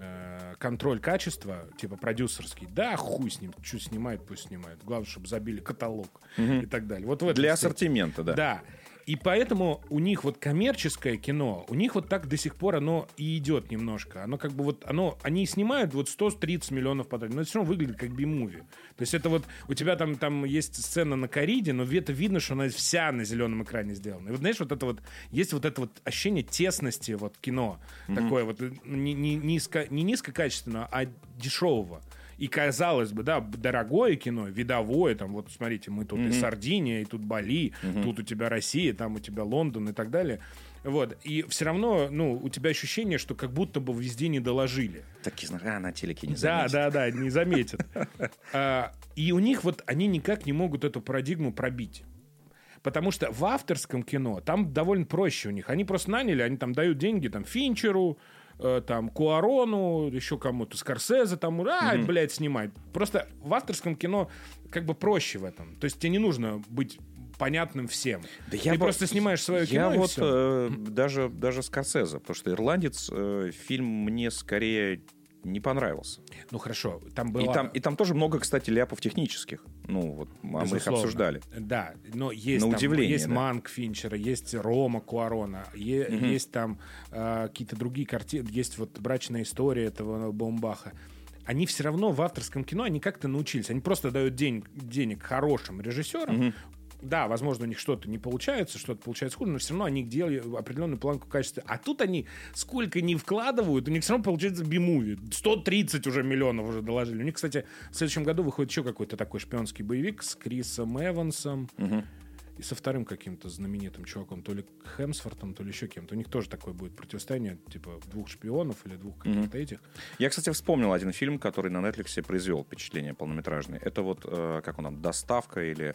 э, контроль качества, типа продюсерский, да, хуй с ним, что снимает, пусть снимает. Главное, чтобы забили каталог и так далее. Вот в Для стиле. ассортимента, да. Да. И поэтому у них вот коммерческое кино, у них вот так до сих пор оно и идет немножко. Оно как бы вот, оно, они снимают вот 130 миллионов потратили, но это все равно выглядит как би-муви. То есть это вот, у тебя там, там есть сцена на кориде, но это видно, что она вся на зеленом экране сделана. И вот знаешь, вот это вот, есть вот это вот ощущение тесности вот кино, такое вот, э, не, не, низко, не низкокачественного, а дешевого. И казалось бы, да, дорогое кино, видовое, там, вот смотрите, мы тут и Сардиния, и тут Бали, тут у тебя Россия, там у тебя Лондон и так далее. Вот. И все равно, ну, у тебя ощущение, что как будто бы везде не доложили. Так, а, на телеке не Да, заметит. да, да, не заметят. А, И у них вот они никак не могут эту парадигму пробить. Потому что в авторском кино там довольно проще у них. Они просто наняли, они там дают деньги там Финчеру, э, там Куарону, еще кому-то, Скорсезе там, а, блядь, снимай. Просто в авторском кино как бы проще в этом. То есть тебе не нужно быть понятным всем. Да я Ты бы- просто снимаешь свое кино Я и вот всё. э, даже, даже Скорсезе, потому что «Ирландец» э, фильм мне скорее не понравился. Ну хорошо, там И было... там, и там тоже много, кстати, ляпов технических. Ну, вот, мы их обсуждали. Да, но есть На там, удивление, есть да. Манк Финчера, есть Рома Куарона, е- есть там э, какие-то другие картины, есть вот брачная история этого Бомбаха. Они все равно в авторском кино, они как-то научились. Они просто дают день, денег хорошим режиссерам. Да, возможно, у них что-то не получается, что-то получается хуже, но все равно они делают определенную планку качества. А тут они сколько не вкладывают, у них все равно получается би-муви. 130 уже миллионов уже доложили. У них, кстати, в следующем году выходит еще какой-то такой шпионский боевик с Крисом Эвансом и со вторым каким-то знаменитым чуваком, то ли Хемсфортом, то ли еще кем-то. У них тоже такое будет противостояние, типа двух шпионов или двух каких-то этих. Я, кстати, вспомнил один фильм, который на Netflix произвел впечатление полнометражный. Это вот, э, как он там, «Доставка» или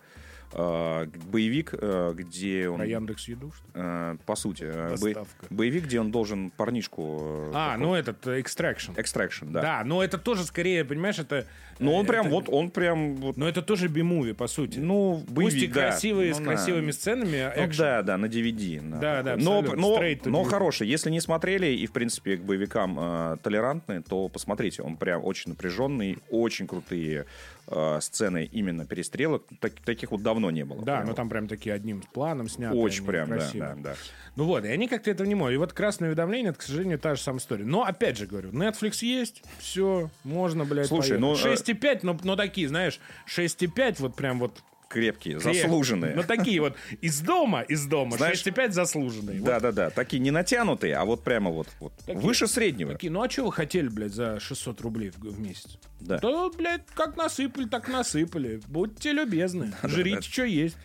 э, боевик, э, где он... Про Яндекс Еду, что э, по сути, э, бо- боевик, где он должен парнишку... А, ну этот, Extraction. Extraction, да. Да, но это тоже скорее, понимаешь, это... Но он прям, это- вот, он прям, вот, Но это тоже би-муви, по сути. ну, боевик, Пусть и да. красивые, с Ну, красивыми да. сценами, Ну экшен. да, да, на DVD. на Да, да, но, но, но хороший. Если не смотрели и, в принципе, к боевикам э, толерантны, то посмотрите. Он прям очень напряженный, очень крутые э, сцены именно перестрелок. Так- таких вот давно не было. Да, Прям но вот там прям такие одним планом сняты. Очень прям, да, красивые. да, да. Ну вот, и они как-то этого не могут. И вот «Красное уведомление» — это, к сожалению, та же самая история. Но, опять же говорю, Netflix есть, все, можно, блядь, Слушай, ну, поехать. 6,5, но, но такие, знаешь, 6,5 вот прям вот... Крепкие, креп- заслуженные. Ну такие вот из дома, из дома, Знаешь, 6,5 заслуженные. Вот Да, да, да. Такие не натянутые, а вот прямо вот, вот Такие. выше среднего. Такие, ну а что вы хотели, блядь, за 600 рублей в, в месяц? Да. Да, блядь, как насыпали, так насыпали. Будьте любезны, жрите, что есть.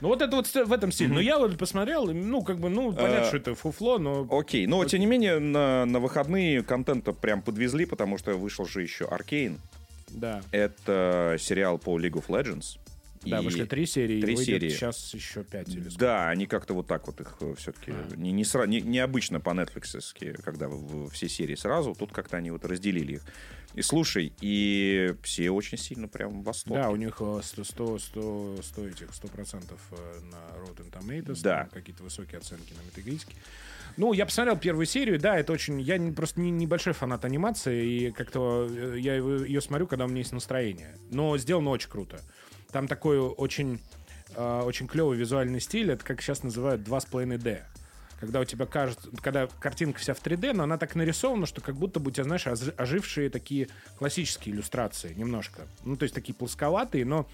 Ну вот это вот в этом стиле. Но я вот посмотрел, ну как бы, ну понятно, Э, что это фуфло, но... Окей, но тем не менее на, на выходные контента прям подвезли, потому что вышел же еще Аркейн. Да. Это сериал по League of Legends. Да, И- вышли три серии, три серии. сейчас еще пять или сколько. Да, они как-то вот так вот их все-таки А. не, не, сра- не- необычно по Netflix, когда в- все серии сразу, тут как-то они вот разделили их. И слушай, и все очень сильно прям в восторге. Да, у них э, 100, 100, 100, 100 этих, 100% э, на Rotten Tomatoes, Да. какие-то высокие оценки на Metacritic. Ну, я посмотрел первую серию, да, это очень... Я не- просто не, небольшой фанат анимации, и как-то э, я его- ее смотрю, когда у меня есть настроение. Но сделано очень круто. Там такой очень, э, очень клевый визуальный стиль, это как сейчас называют 2,5D. Когда у тебя кажется, когда картинка вся в 3D, но она так нарисована, что как будто бы у тебя, знаешь, ожи- ожившие такие классические иллюстрации немножко. Ну, то есть такие плосковатые, но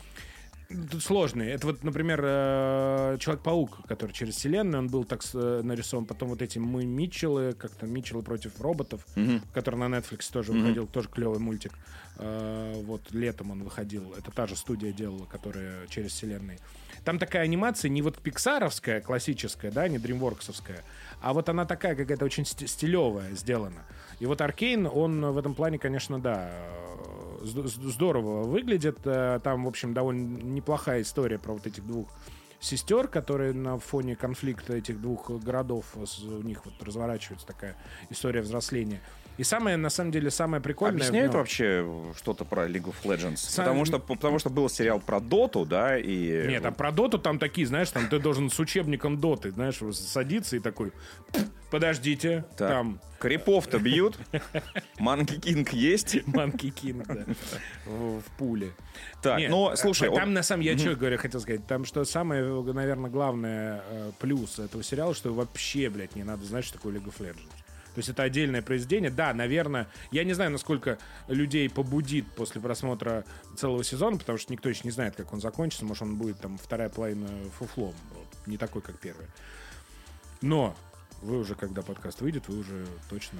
тут сложные. Это вот, например, э, Человек-паук, который через вселенную, он был так э, нарисован. Потом вот эти мы Митчеллы, как-то Митчеллы против роботов, который на Netflix тоже выходил, тоже клевый мультик. Э, Вот летом он выходил. Это та же студия делала, которая через вселенные. Там такая анимация не вот пиксаровская, классическая, да, не дримворксовская, а вот она такая какая-то очень сти- стилевая сделана. И вот Аркейн, он в этом плане, конечно, да, здорово выглядит. Э, Там, в общем, довольно неплохая история про вот этих двух сестер, которые на фоне конфликта этих двух городов, с- у них вот разворачивается такая история взросления. И самое, на самом деле, самое прикольное... Объясняют ну, вообще что-то про League of Legends? Сам- Потому, что, потому что был сериал про Доту, да, и... Нет, а про доту там такие, знаешь, там ты должен с учебником доты, знаешь, садиться и такой, подождите, Так, там Крипов-то бьют, Манки Кинг есть. Манки Кинг, да, в, в пуле. Так, Нет, ну, слушай, там он- на самом деле, я что говорю, хотел сказать, там что самое, наверное, главное э, плюс этого сериала, что вообще, блядь, не надо знать, что такое League of Legends. То есть это отдельное произведение. Да, наверное, я не знаю, насколько людей побудит после просмотра целого сезона, потому что никто еще не знает, как он закончится. Может, он будет там вторая половина фуфлом. Не такой, как первая. Но вы уже, когда подкаст выйдет, вы уже точно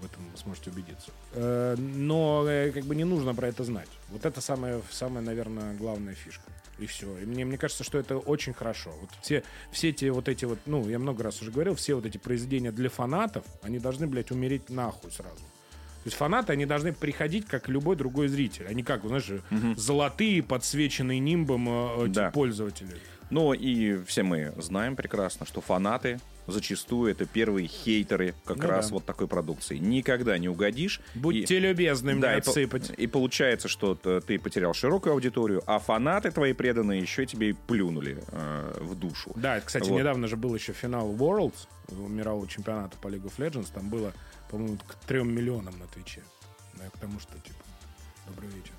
в этом сможете убедиться. Э, Но э, как бы не нужно про это знать. Вот это самая, самая наверное, главная фишка. И все. И мне, мне кажется, что это очень хорошо. Вот все, все эти вот эти вот, ну, я много раз уже говорил, все вот эти произведения для фанатов, они должны, блядь, умереть нахуй сразу. То есть фанаты, они должны приходить как любой другой зритель. Они как, знаешь, золотые, подсвеченные нимбом э, эти Да. пользователи. Ну и все мы знаем прекрасно, что фанаты зачастую это первые хейтеры как Ну раз да. вот такой продукции. Никогда не угодишь. Будьте И- любезны мне Да, и, по- отсыпать. и получается, что ты потерял широкую аудиторию, а фанаты твои преданные еще тебе и плюнули э, в душу. Да, это, кстати, Вот. недавно же был еще финал Worlds мирового чемпионата по League of Legends. Там было, по-моему, к трем миллионам на Твиче. Да, к тому, что, типа, добрый вечер.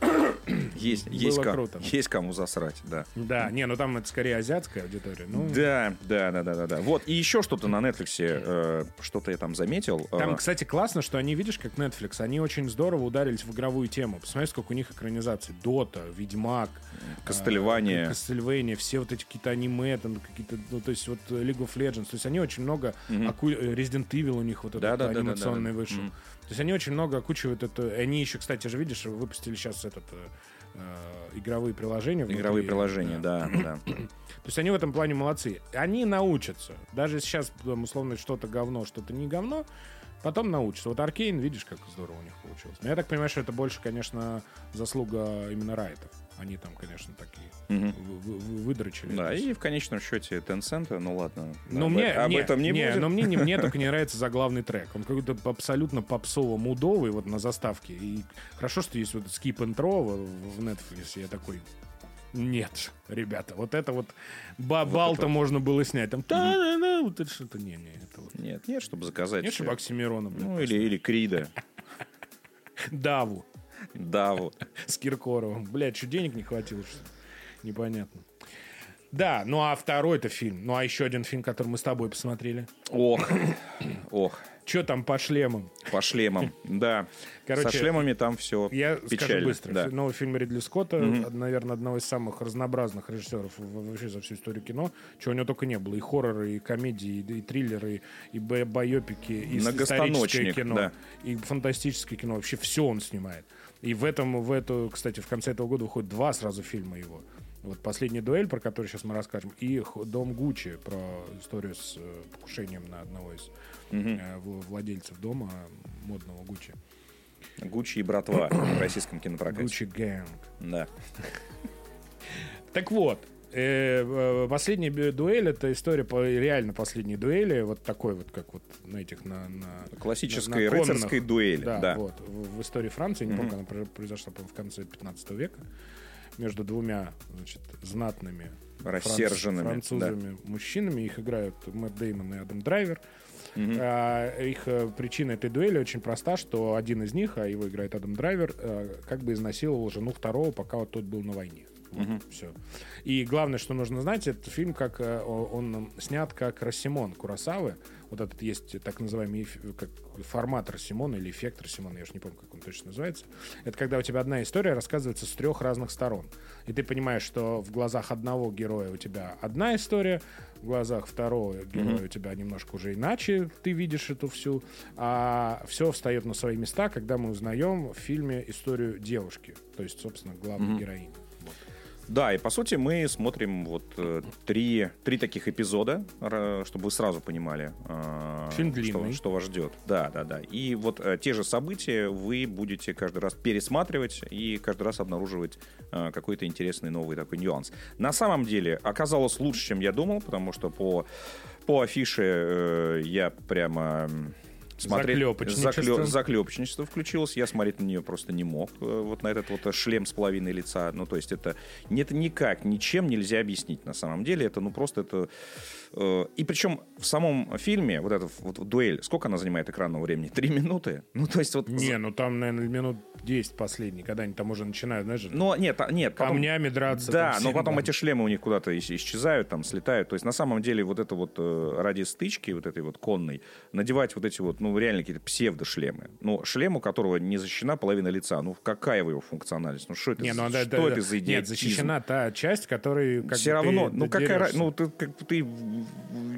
Есть, есть, круто. есть кому засрать, да. Да, не, ну там это скорее азиатская аудитория. Ну, Да, да, да, да, да, да. Вот, и еще что-то на Netflix, э, что-то я там заметил. Там, Э, кстати, классно, что они, видишь, как Netflix, они очень здорово ударились в игровую тему. Посмотри, сколько у них экранизаций. Дота, Ведьмак, Castlevania. Кастельвания, все вот эти какие-то аниме, там какие-то, ну, то есть вот э, League of Legends. То есть они очень много, оку- э, Resident Evil у них вот этот Да-да-да-да-да. анимационный вышел. Мгм. То есть они очень много окучивают это. Они еще, кстати же, видишь, выпустили сейчас этот э, э, игровые приложения. внутри. Игровые приложения, да, да. То есть они в этом плане молодцы. Они научатся. Даже сейчас, там, условно, что-то говно, что-то не говно, потом научатся. Вот Аркейн, видишь, как здорово у них получилось. Но я так понимаю, что это больше, конечно, заслуга именно Райтов. Они там, конечно, такие вы- выдрочили. Да, и в конечном счете Tencent, ну ладно. Ну, об, мне, об не, этом не, не, будем. но мне, не, мне только не нравится заглавный трек. Он какой-то абсолютно попсово-мудовый вот на заставке. И хорошо, что есть вот Skip and Throw в Netflix. Я такой, нет, ребята, вот это вот бабал-то это- можно было снять. Там, та-да-да, вот это что-то, не, не, это вот. Нет, нет, чтобы заказать. Нет, чтобы Оксимирона, блин, Ну, или, или Крида. Даву Да, вот. с Киркоровым. Блядь, что денег не хватило, что? Непонятно. Да, ну а второй-то фильм. Ну а еще один фильм, который мы с тобой посмотрели. Ох, ох, Че там по шлемам? по шлемам, да. Короче, Со шлемами там все Я печально. скажу быстро. да. Новый фильм Ридли Скотта, наверное, одного из самых разнообразных режиссеров вообще за всю историю кино. Чего у него только не было. И хорроры, и комедии, и, и триллеры, и бай- байопики, и историческое кино, да. и фантастическое кино. Вообще все он снимает. И в этом, в эту, кстати, в конце этого года выходит два сразу фильма его. Вот «Последняя дуэль», про который сейчас мы расскажем, и «Дом Гуччи», про историю с э, покушением на одного из в- владельцев дома э, модного Гуччи. Гуччи и братва в российском кинопрокате. Гуччи Гэнг. Да. Так вот, э, э, последняя дуэль это история по реально последней дуэли, вот такой вот, как вот на этих на, на Классической на конных. рыцарской дуэли. Да, Да. вот в, в истории Франции, не помню, когда она про- произошла, в конце 15 века между двумя, значит, знатными франц- Рассерженными, французами мужчинами. Их играют Мэтт Деймон и Адам Драйвер. А, их э, причина этой дуэли очень проста, что один из них, а его играет Адам Драйвер, э, как бы изнасиловал жену второго, пока вот тот был на войне. Вот, все. И главное, что нужно знать, этот фильм, как э, он снят как Рассимон Курасавы. Вот этот есть так называемый как формат Рассимона или эффект Рассимона, я уж не помню, как он точно называется. Это когда у тебя одна история рассказывается с трех разных сторон. И ты понимаешь, что в глазах одного героя у тебя одна история, в глазах второго героя у тебя немножко уже иначе ты видишь эту всю, а все встает на свои места, когда мы узнаем в фильме историю девушки, то есть, собственно, главной героини. Да, и по сути мы смотрим вот э, три, три таких эпизода, чтобы вы сразу понимали, э, Фильм что, длинный. что вас ждет. Да, да, да. И вот э, те же события вы будете каждый раз пересматривать и каждый раз обнаруживать какой-то интересный новый такой нюанс. На самом деле оказалось лучше, чем я думал, потому что по, по афише я прямо смотреть... Заклёпочничество. Заклё- Заклёпочничество включилось. Я смотреть на нее просто не мог. э, Вот на этот вот шлем с половиной лица. Ну, то есть это, это никак, ничем нельзя объяснить на самом деле. Это, ну, просто это... э, И причем в самом фильме, вот эта вот дуэль, сколько она занимает экранного времени? Три минуты? Ну, то есть вот... Не, ну там, наверное, минут 10 последний, когда они там уже начинают, знаешь, Но нет, а- нет. потом- камнями драться. Да, но потом там. эти шлемы у них куда-то ис- исчезают, там слетают. То есть на самом деле вот это вот э, ради стычки вот этой вот конной надевать вот эти вот, ну реально какие-то псевдошлемы. Ну шлем, у которого не защищена половина лица. Ну какая его функциональность? Ну что это, Не, ну, да, что да, это да. за Нет, идиотизм? защищена та часть, которая все равно, ты ну какая ну ты, как ты,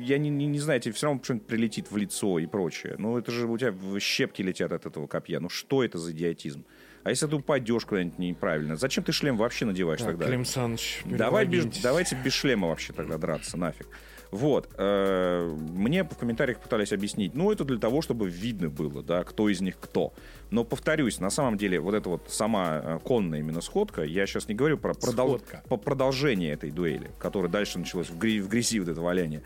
я не, не, не знаю, тебе все равно что-нибудь прилетит в лицо и прочее. Ну это же у тебя щепки летят от этого копья. Ну что это за идиотизм? А если ты упадешь куда-нибудь неправильно, зачем ты шлем вообще надеваешь Так, тогда? Клим Саныч, Давай без, давайте без шлема вообще тогда драться, нафиг. Вот. э, Мне в комментариях пытались объяснить, ну, это для того, чтобы видно было, да, кто из них кто. Но, повторюсь, на самом деле, вот эта вот сама э, конная именно сходка, я сейчас не говорю про продол- Сходка. по продолжение этой дуэли, которая дальше началась в, гри- в грязи вот это валяние.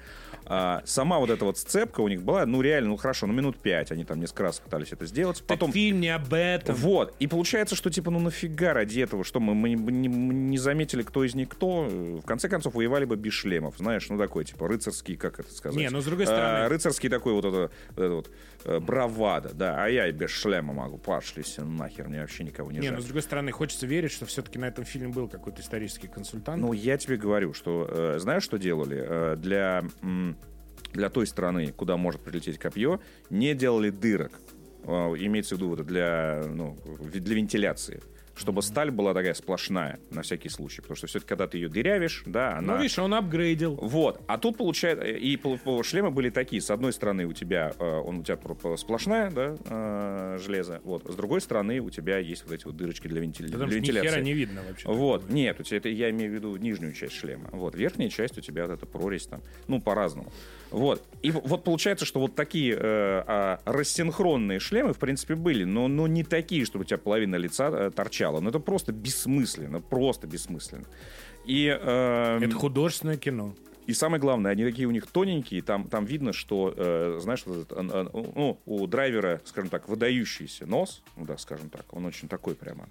А сама вот эта вот сцепка у них была, ну, реально, ну, хорошо, ну, минут пять они там несколько раз пытались это сделать. Так Потом фильм не об этом. вот. И получается, что типа, ну нафига ради этого, что мы, мы не, мы не заметили, кто из них кто. В конце концов, воевали бы без шлемов. Знаешь, ну такой, типа, рыцарский, как это сказать? Не, ну, с другой А, стороны- рыцарский такой вот это, вот это вот э, бравада, да. А я и без шлема могу. Пошли все нахер, мне вообще никого не, Не, жаль. ну с другой стороны, хочется верить, что все-таки на этом фильме был какой-то исторический консультант. Ну, я тебе говорю, что э, знаешь, что делали? Э, для, м, для той страны, куда может прилететь копье, не делали дырок. Э, имеется в виду вот для, ну, для вентиляции. Чтобы сталь была такая сплошная, на всякий случай. Потому что все-таки, когда ты ее дырявишь, да, она... Ну, видишь, он апгрейдил. Вот, а тут получается, и шлемы были такие. С одной стороны у тебя, э, он у тебя сплошная, да, э, железо, вот. С другой стороны у тебя есть вот эти вот дырочки для, вентиля- Потому для вентиляции. не видно вообще. Вот, нет, у тебя это я имею в виду нижнюю часть шлема. Вот, верхняя часть у тебя вот эта прорезь там, ну, по-разному. Вот. И вот получается, что вот такие э, а, рассинхронные шлемы, в принципе, были, но, но не такие, чтобы у тебя половина лица э, торчала. Ну, это просто бессмысленно, просто бессмысленно. И, э, Это художественное кино. и самое главное, они такие у них тоненькие, там, там видно, что, э, знаешь, вот этот, э, э, ну, у драйвера, скажем так, выдающийся нос, ну да, скажем так, он очень такой прямо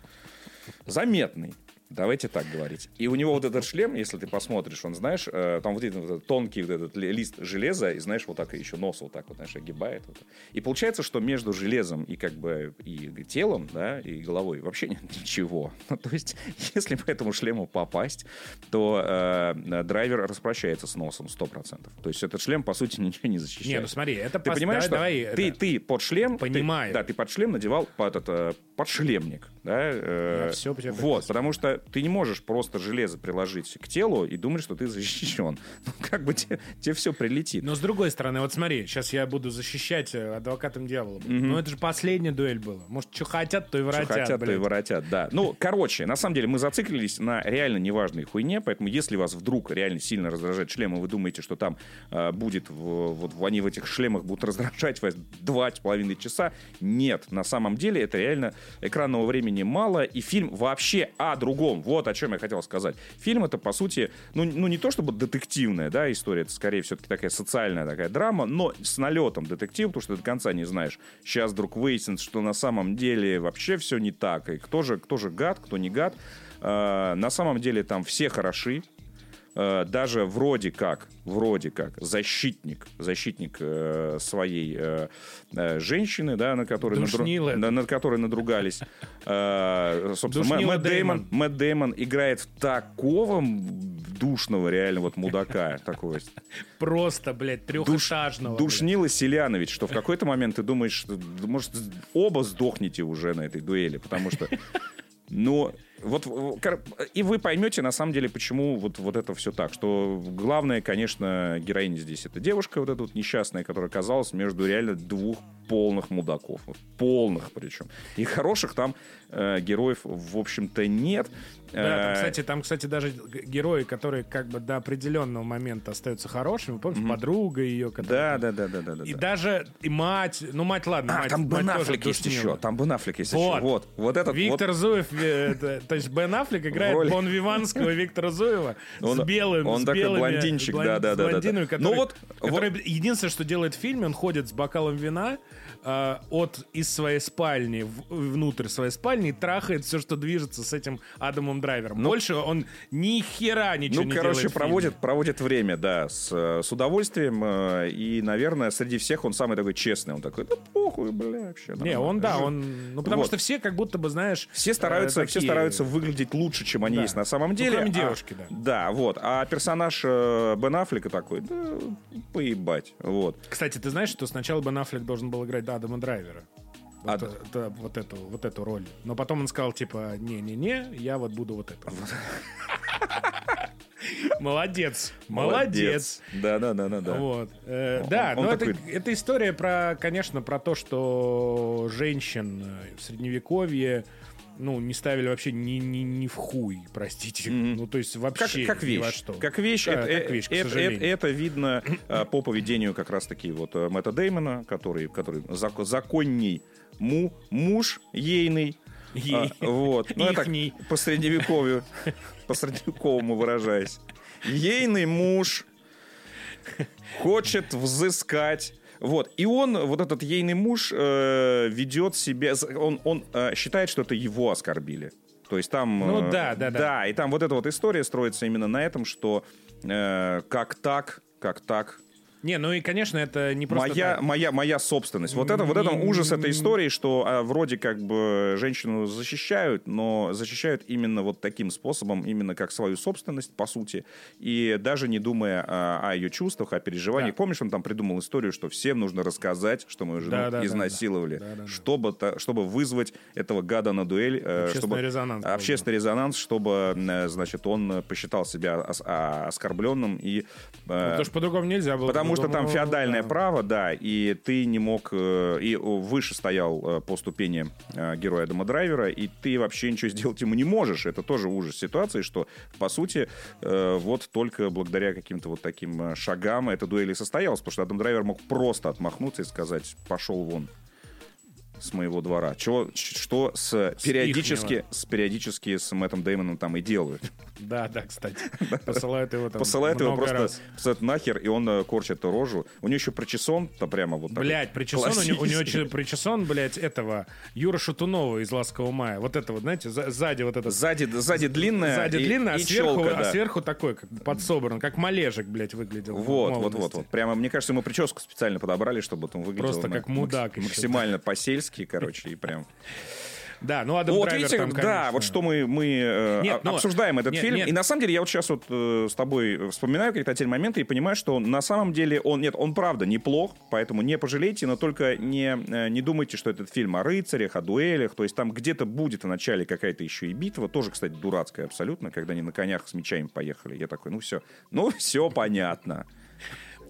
заметный. Давайте так говорить. И у него вот этот шлем, если ты посмотришь, он, знаешь, э, там вот, видно вот этот тонкий вот этот ли- лист железа, и, знаешь, вот так еще нос вот так вот, знаешь, огибает. Вот. И получается, что между железом и как бы и телом, да, и головой вообще нет ничего. Ну, то есть, если по этому шлему попасть, то э, драйвер распрощается с носом 100%. То есть этот шлем, по сути, ничего не защищает. Не, ну смотри, это Ты пос- понимаешь, давай, что давай ты, это. ты под шлем... ты- Понимаю. да, ты под шлем надевал под этот, э, подшлемник. Да, э, Я по тебе Вот, потому что ты не можешь просто железо приложить к телу и думать, что ты защищен. Ну, как бы тебе, тебе все прилетит. Но с другой стороны, вот смотри, сейчас я буду защищать э, адвокатом дьявола. Ну это же последняя дуэль была. Может, что хотят, то и Что воротят, хотят, то и блядь. воротят, да. Ну, короче, на самом деле мы зациклились на реально неважной хуйне, поэтому если вас вдруг реально сильно раздражает шлем, и вы думаете, что там э, будет, в- вот они в этих шлемах будут раздражать вас два с половиной часа, нет. На самом деле это реально экранного времени мало, и фильм вообще о другом. Вот о чем я хотел сказать. Фильм это, по сути, ну, ну не то чтобы детективная да, история, это скорее все-таки такая социальная такая драма, но с налетом детектив, потому что ты до конца не знаешь. Сейчас вдруг выяснится, что на самом деле вообще все не так. И кто же, кто же гад, кто не гад. Э, на самом деле там все хороши. Э, даже вроде как, вроде как защитник, защитник э, своей э, э, женщины, да, на которой, надру- на- над которой надругались. Э, собственно, Мэ- Мэтт Дэймон. Мэтт Дэймон играет в такого душного реально вот мудака такого. Просто, блядь, Душ, трехэтажного. блядь. душнила Селянович, что в какой-то момент ты думаешь, что, может, оба сдохнете уже на этой дуэли, потому что, ну, вот, э, и вы поймете, на самом деле, почему вот, вот это все так, что главное, конечно, героиня здесь это девушка вот эта вот несчастная, которая оказалась между реально двух полных мудаков, вот, полных причем. И хороших там э, героев, в общем-то, нет. Да, там, Э, кстати, там, кстати, даже герои, которые как бы до определенного момента остаются хорошими. Помнишь, подруга ее, которая... да, да, да, да, да. И да. даже и мать, ну мать, ладно, А, мать, там Бен мать Аффлек есть еще. Там Бен Аффлек есть Вот. еще. Вот. Вот этот Виктор вот. Зуев, э, то есть Бен Аффлек играет В роли- Бон Виванского Виктора Зуева Он- с белым, он с такой белыми, блондинчик, блон- да, да, да, да, Ну который, вот- который единственное, что делает в фильме, он ходит с бокалом вина, э, от из своей спальни в- внутрь своей спальни и трахает все, что движется с этим Адамом Драйвером. Больше он ни хера ничего Ну, не короче, делает в проводит, фильме. проводит время, да, с, э, с удовольствием. э, И, наверное, среди всех он самый такой честный. Он такой, да похуй, бля, вообще. Не, нормально. он, да, он... Ну, потому Вот. что все как будто бы, знаешь... Все стараются, э, все такие- стараются выглядеть лучше, чем они Да. есть на самом Ну, деле. кроме а- девушки, да. Да, вот. А персонаж э, Бен Аффлека такой, да, поебать. Вот. Кстати, ты знаешь, что сначала Бен Аффлек должен был играть Адама Драйвера? Вот, Ад- э, да, вот, эту, вот эту роль. Но потом он сказал, типа, не-не-не, я вот буду вот это. Молодец, молодец. Да, да, да, да, да. Вот. Э, да, но это, это история про, конечно, про то, что женщин э, в средневековье ну, не ставили вообще ни, ни, ни в хуй, простите. Ну, то есть Как, вообще как ни вещь. во что. Как вещь, Да, это, как вещь, к это- это- это видно э, по поведению как раз-таки вот э, Мэтта Деймона, который, который зак- законней му, муж ейный. Ей- А, вот. Ну, так по средневековью, по средневековому выражаясь. Ейный муж хочет взыскать. Вот. И он, вот этот ейный муж, э, ведет себя... Он, он э, считает, что это его оскорбили. То есть там... Ну э, да, да, да. Да, и там вот эта вот история строится именно на этом, что э, как так, как так, Не, ну и, конечно, это не просто моя, так. моя, моя собственность. Вот это, вот это ужас этой истории, что а, вроде как бы женщину защищают, но защищают именно вот таким способом, именно как свою собственность, по сути, и даже не думая а, о ее чувствах, о переживаниях. Да. Помнишь, он там придумал историю, что всем нужно рассказать, что мою жену Да, да, изнасиловали, да. Да, да, да. чтобы, та- чтобы вызвать этого гада на дуэль. э, Общественный чтобы, резонанс был, Общественный резонанс, чтобы, э, значит, он посчитал себя а, оскорбленным и... э, Потому что по-другому нельзя было. Потому что там феодальное да. право, да, и ты не мог... э, И выше стоял э, по ступени э, героя Адама Драйвера, и ты вообще ничего сделать ему не можешь. Это тоже ужас ситуации, что, по сути, э, вот только благодаря каким-то вот таким э, шагам эта дуэль и состоялась, потому что Адам Драйвер мог просто отмахнуться и сказать «пошел вон» с моего двора. Чего, что с периодически, ихнего. с периодически с Мэттом Деймоном там и делают. Да, да, кстати. Посылают его там Посылают его просто раз. посылают нахер, и он э, корчит рожу. У него еще причесон-то прямо вот такой Блять, причесон, у него, у него причесон, блядь, этого Юра Шатунова из «Ласкового мая». Вот это вот, знаете, за- сзади вот это... Сзади, сзади длинная Сзади и, длинно, а, и сверху, челка, а да. сверху такой, как подсобран, как малежик, блядь, выглядел. Вот, вот, вот, вот. Прямо, мне кажется, ему прическу специально подобрали, чтобы он выглядел Просто как мудак максимально по-сельски, короче, и прям. Да, ну Адам Вот Драйвер видите, там, да, конечно. вот что мы, мы э, Нет, а- но- обсуждаем этот нет, фильм. нет. И на самом деле я вот сейчас вот э, с тобой вспоминаю какие-то отдельные моменты и понимаю, что на самом деле он, нет, он правда неплох, поэтому не пожалейте, но только не, э, не думайте, что этот фильм о рыцарях, о дуэлях, то есть там где-то будет в начале какая-то еще и битва, тоже, кстати, дурацкая абсолютно, когда они на конях с мечами поехали. Я такой, ну все, ну все понятно.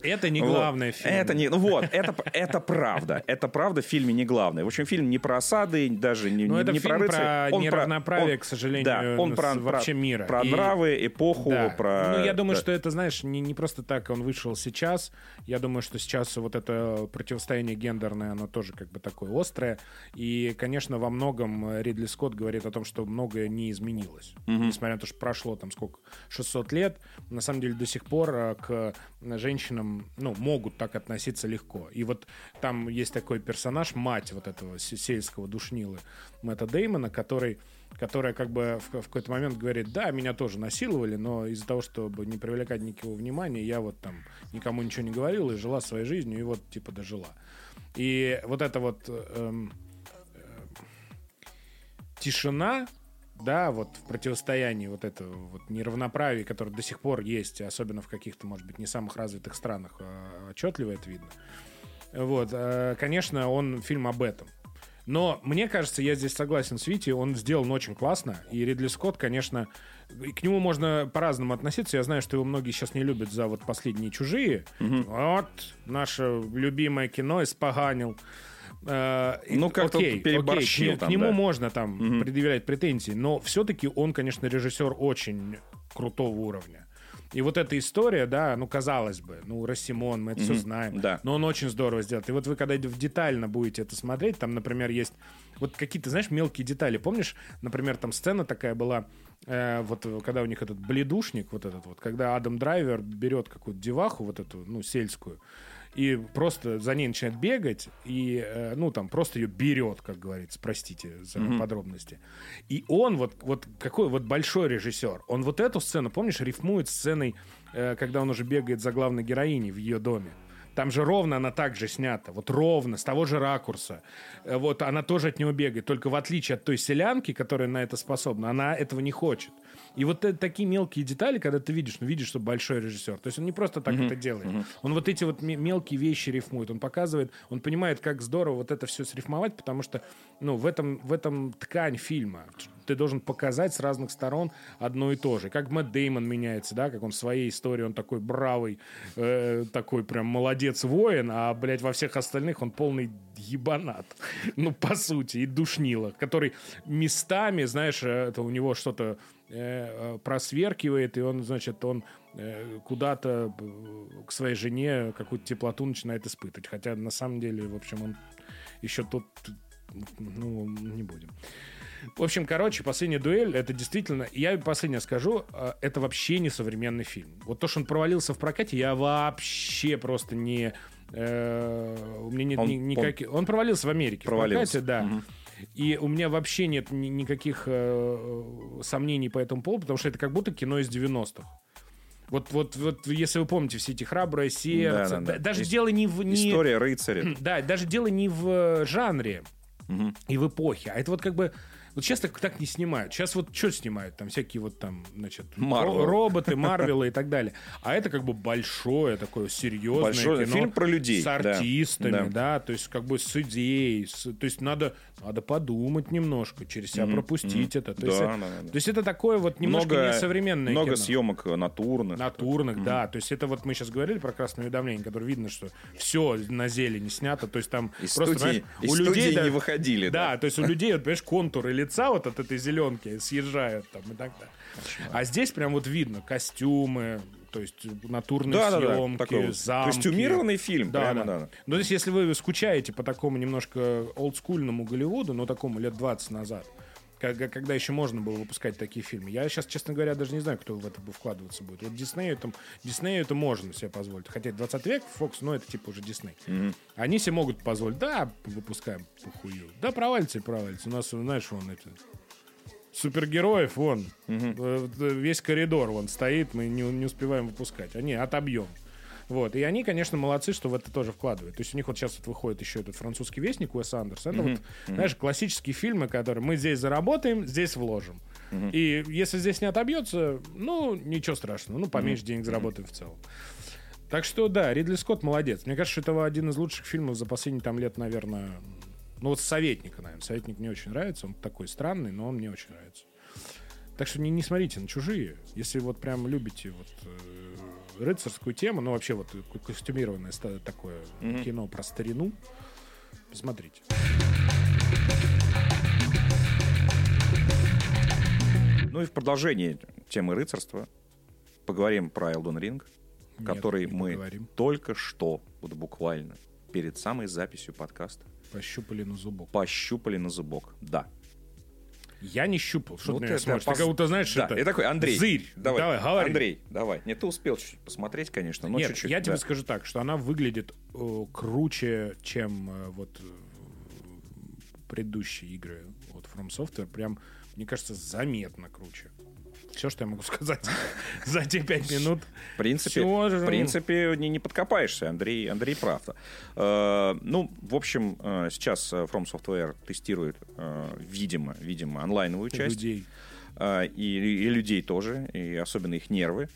Это не главное в фильме. Это не, ну вот, это, это правда. Это правда в фильме не главное. В общем, фильм не про осады, даже не, Ну, не, это не фильм про рыцарей. про Он неравноправие, он- к сожалению, да, он про, вообще мира. Про И- нравы, эпоху, Да. про... Ну, я думаю, да. что это, знаешь, не, не просто так он вышел сейчас. Я думаю, что сейчас вот это противостояние гендерное, оно тоже как бы такое острое. И, конечно, во многом Ридли Скотт говорит о том, что многое не изменилось. Несмотря на то, что прошло там сколько, 600 лет, на самом деле до сих пор э, к женщинам, ну, могут так относиться легко. И вот там есть такой персонаж, мать вот этого се- сельского душнилы Мэтта Деймона, который которая как бы в, в какой-то момент говорит, да, меня тоже насиловали, но из-за того, чтобы не привлекать никакого внимания, я вот там никому ничего не говорила и жила своей жизнью, и вот типа дожила. И вот это вот эм, э, тишина, да, вот в противостоянии вот этого вот неравноправия, которое до сих пор есть, особенно в каких-то, может быть, не самых развитых странах, а, отчетливо это видно. Вот, э, конечно, он фильм об этом. Но мне кажется, я здесь согласен с Вити, он сделан очень классно. И Ридли Скотт, конечно, к нему можно по-разному относиться. Я знаю, что его многие сейчас не любят за вот последние чужие. Вот наше любимое кино испоганил. Э, Ну, как-то окей, окей, переборщил к нему- там, к нему да. можно там предъявлять претензии, но все-таки он, конечно, режиссер очень крутого уровня. И вот эта история, да, ну, казалось бы, ну, Рассимон, мы это все знаем. да. Но он очень здорово сделал. И вот вы, когда в детально будете это смотреть, там, например, есть вот какие-то, знаешь, мелкие детали. Помнишь, например, там сцена такая была, э, вот когда у них этот бледушник, вот этот вот, когда Адам Драйвер берет какую-то деваху, вот эту, ну, сельскую, и просто за ней начинает бегать, и, э, ну, там, просто ее берет, как говорится, простите за mm-hmm. подробности. И он вот, вот какой вот большой режиссер, он вот эту сцену, помнишь, рифмует сценой, э, когда он уже бегает за главной героиней в ее доме. Там же ровно она также снята, вот ровно, с того же ракурса. Э, вот она тоже от него бегает, только в отличие от той селянки, которая на это способна, она этого не хочет. И вот это, такие мелкие детали, когда ты видишь, ну видишь, что большой режиссер. То есть он не просто так mm-hmm. это делает. Mm-hmm. Он вот эти вот мелкие вещи рифмует. Он показывает, он понимает, как здорово вот это все срифмовать, потому что, ну, в этом, в этом ткань фильма ты должен показать с разных сторон одно и то же. Как Мэтт Деймон меняется, да, как он в своей истории, он такой бравый, э, такой прям молодец-воин, а, блядь, во всех остальных он полный ебанат. ну, по сути, и душнило, который местами, знаешь, э, это у него что-то просверкивает, и он, значит, он э, куда-то э, к своей жене какую-то теплоту начинает испытывать. Хотя на самом деле, в общем, он еще тут, ну, не будем. В общем, короче, «Последняя дуэль» — это действительно... Я последнее скажу, э, это вообще не современный фильм. Вот то, что он провалился в прокате, я вообще просто не... Э, у меня нет он, ни, никаких... Он, он провалился в Америке. Провалился. В прокате, да. Угу. И у меня вообще нет ни, никаких э, сомнений по этому поводу, потому что это как будто кино из 90-х. Вот, вот, вот, если вы помните все эти храброе сердце, да, да, да. даже Ис- дело не в не, история рыцаря, да, даже дело не в жанре угу. и в эпохе, а это вот как бы вот сейчас так, так не снимают. Сейчас вот что снимают? Там всякие вот там, значит, Marvel. роботы, Марвелы и так далее. А это как бы большое такое серьезное Большой кино. фильм про людей. С артистами, да. да, то есть как бы с идеей. С, то есть надо, надо подумать немножко, через себя mm-hmm. пропустить mm-hmm. это. То, да, есть, да, да. то есть это такое вот немножко много, несовременное Много кино. съемок натурных. Натурных, mm-hmm. да. То есть это вот мы сейчас говорили про красное уведомление, которое видно, что все на зелени снято. То есть там из просто, студии, у людей да, не выходили. Да, да, то есть у людей, вот, понимаешь, контуры лица вот от этой зеленки съезжают там и так далее. А здесь прям вот видно костюмы, то есть натурные да, съемки, да, да, замки. Костюмированный фильм. Да, прямо, да. да. Но здесь, если вы скучаете по такому немножко олдскульному Голливуду, но такому лет 20 назад, когда еще можно было выпускать такие фильмы. Я сейчас, честно говоря, даже не знаю, кто в это вкладываться будет. Вот Диснею это, Диснею это можно себе позволить. Хотя 20 век, Фокс, ну это типа уже Дисней. Mm-hmm. Они себе могут позволить. Да, выпускаем похую. Да, провалится и провалится. У нас, знаешь, вон это супергероев, вон, угу. весь коридор вон стоит, мы не, не успеваем выпускать. Они отобьем. Вот. И они, конечно, молодцы, что в это тоже вкладывают. То есть у них вот сейчас вот выходит еще этот французский вестник Уэс Андерс. Это mm-hmm. вот, mm-hmm. знаешь, классические фильмы, которые мы здесь заработаем, здесь вложим. Mm-hmm. И если здесь не отобьется, ну, ничего страшного. Ну, поменьше mm-hmm. денег заработаем mm-hmm. в целом. Так что, да, Ридли Скотт молодец. Мне кажется, что это один из лучших фильмов за последние там лет, наверное, ну вот «Советника», наверное. «Советник» мне очень нравится. Он такой странный, но он мне очень нравится. Так что не, не смотрите на чужие. Если вот прям любите вот э, рыцарскую тему, ну вообще вот костюмированное такое mm-hmm. кино про старину, посмотрите. Ну и в продолжении темы рыцарства поговорим про Ring, Нет, который мы поговорим. только что, вот буквально, перед самой записью подкаста Пощупали на зубок. Пощупали на зубок, да. Я не щупал. Что вот ты смотришь? Пос... Ты как знаешь, да, это... Я такой, Андрей, Зырь. Давай, давай говори. Андрей, давай. Нет, ты успел чуть-чуть посмотреть, конечно, но Нет, чуть-чуть. я да. тебе скажу так, что она выглядит э, круче, чем э, вот э, предыдущие игры от From Software. Прям, мне кажется, заметно круче. Все, что я могу сказать за те пять минут. В принципе, в принципе не, не подкопаешься, Андрей, Андрей прав. Э, ну, в общем, э, сейчас э, From Software тестирует, э, видимо, видимо, онлайновую часть. Людей. И, и людей тоже, и особенно их нервы.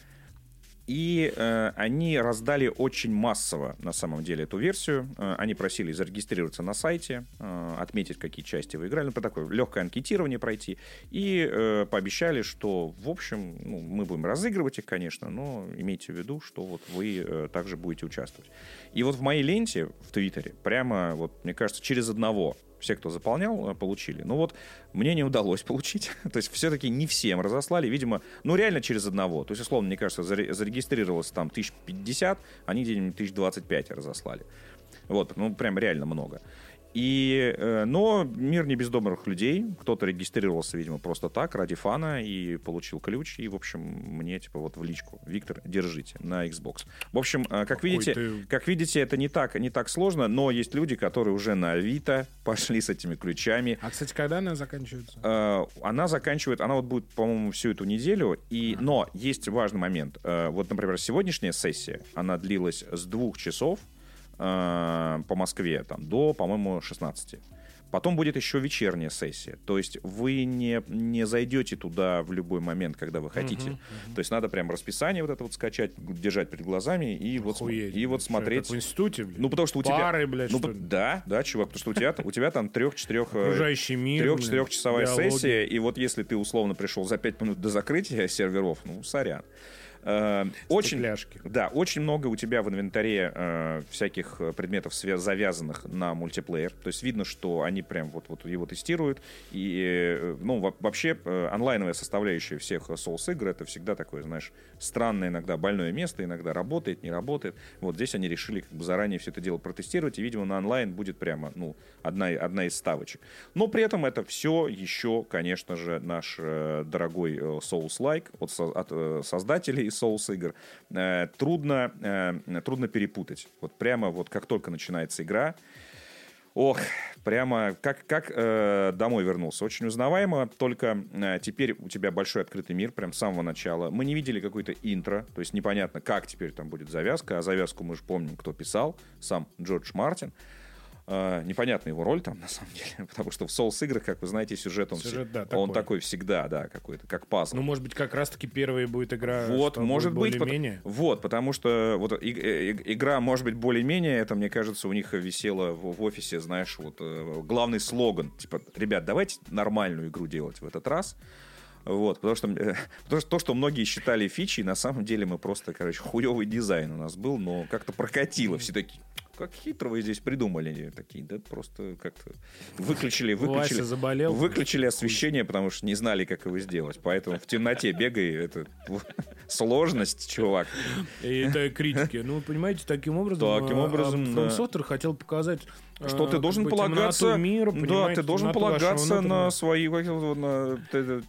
И э, они раздали очень массово, на самом деле, эту версию. Э, они просили зарегистрироваться на сайте, э, отметить, какие части вы играли, ну, такое легкое анкетирование пройти. И э, пообещали, что, в общем, ну, мы будем разыгрывать их, конечно, но имейте в виду, что вот вы э, также будете участвовать. И вот в моей ленте в Твиттере прямо, вот, мне кажется, через одного все, кто заполнял, э, получили. Ну вот мне не удалось получить. То есть все-таки не всем разослали. Видимо, ну реально через одного. То есть, условно, мне кажется, зарегистрировалось там 1050, они где-нибудь 1025 разослали. Вот, ну прям реально много. И, э, но мир не без добрых людей. Кто-то регистрировался, видимо, просто так, ради фана, и получил ключ. И, в общем, мне, типа, вот в личку. Виктор, держите на Xbox. В общем, э, как видите, ты- как видите, это не так, не так сложно, но есть люди, которые уже на Авито пошли с этими ключами. А, кстати, когда она заканчивается? Э, Она заканчивает, она вот будет, по-моему, всю эту неделю. И, но есть важный момент. Вот, например, сегодняшняя сессия, она длилась с двух часов э, по Москве там, до, по-моему, 16. Потом будет еще вечерняя сессия. То есть вы не, не зайдете туда в любой момент, когда вы хотите. То есть надо прям расписание вот это вот скачать, держать перед глазами и вот, Охуеть, и вот блядь. Что, смотреть. как в институте, блядь? Ну, потому что у тебя... Пары, блядь, ну, что? Да, да, чувак, потому что у тебя, у тебя там трех-четырех... Окружающий мир, Трех-четырехчасовая сессия, и вот если ты условно пришел за пять минут до закрытия серверов, ну, сорян. Э, Очень, Стекляшки. да, очень много у тебя в инвентаре э, всяких э, предметов, завязанных на мультиплеер. То есть видно, что они прям вот, вот его тестируют. И, э, ну, во- вообще, онлайновая составляющая всех Souls игр это всегда такое, знаешь, странное иногда больное место, иногда работает, не работает. Вот здесь они решили как бы заранее все это дело протестировать, и, видимо, на онлайн будет прямо, ну, одна, одна из ставочек. Но при этом это все еще, конечно же, наш дорогой Souls-like от, от, создателей Souls игр. Э, трудно, э, трудно перепутать. Вот прямо вот как только начинается игра, Ох, прямо как, как э, домой вернулся. Очень узнаваемо, только э, теперь у тебя большой открытый мир, прям с самого начала. Мы не видели какой-то интро, то есть непонятно, как теперь там будет завязка, а завязку мы же помним, кто писал, сам Джордж Мартин. Непонятна его роль там, на самом деле, потому что в Souls играх, как вы знаете, сюжет, он, Сюжет, да, он такой. такой всегда, да, какой-то, как пазл. Ну, может быть, как раз-таки первая будет игра. Вот, может быть, более-менее. вот, потому что вот и- и- игра может быть более-менее, это, мне кажется, у них висело в, в офисе, знаешь, вот э, главный слоган, типа, ребят, давайте нормальную игру делать в этот раз. Вот, потому что, э, потому что то, что многие считали фичей, на самом деле мы просто, короче, хуевый дизайн у нас был, но как-то прокатило. Все такие, как хитро вы здесь придумали. Такие, да, просто как-то выключили, выключили. Заболел. Выключили освещение, потому что не знали, как его сделать. Поэтому в темноте бегай, это сложность, чувак. И это критики. Ну, понимаете, таким образом... Таким э, образом, э. From Software хотел показать... э, Что ты как должен полагаться, мира, да, ты должен полагаться на свои на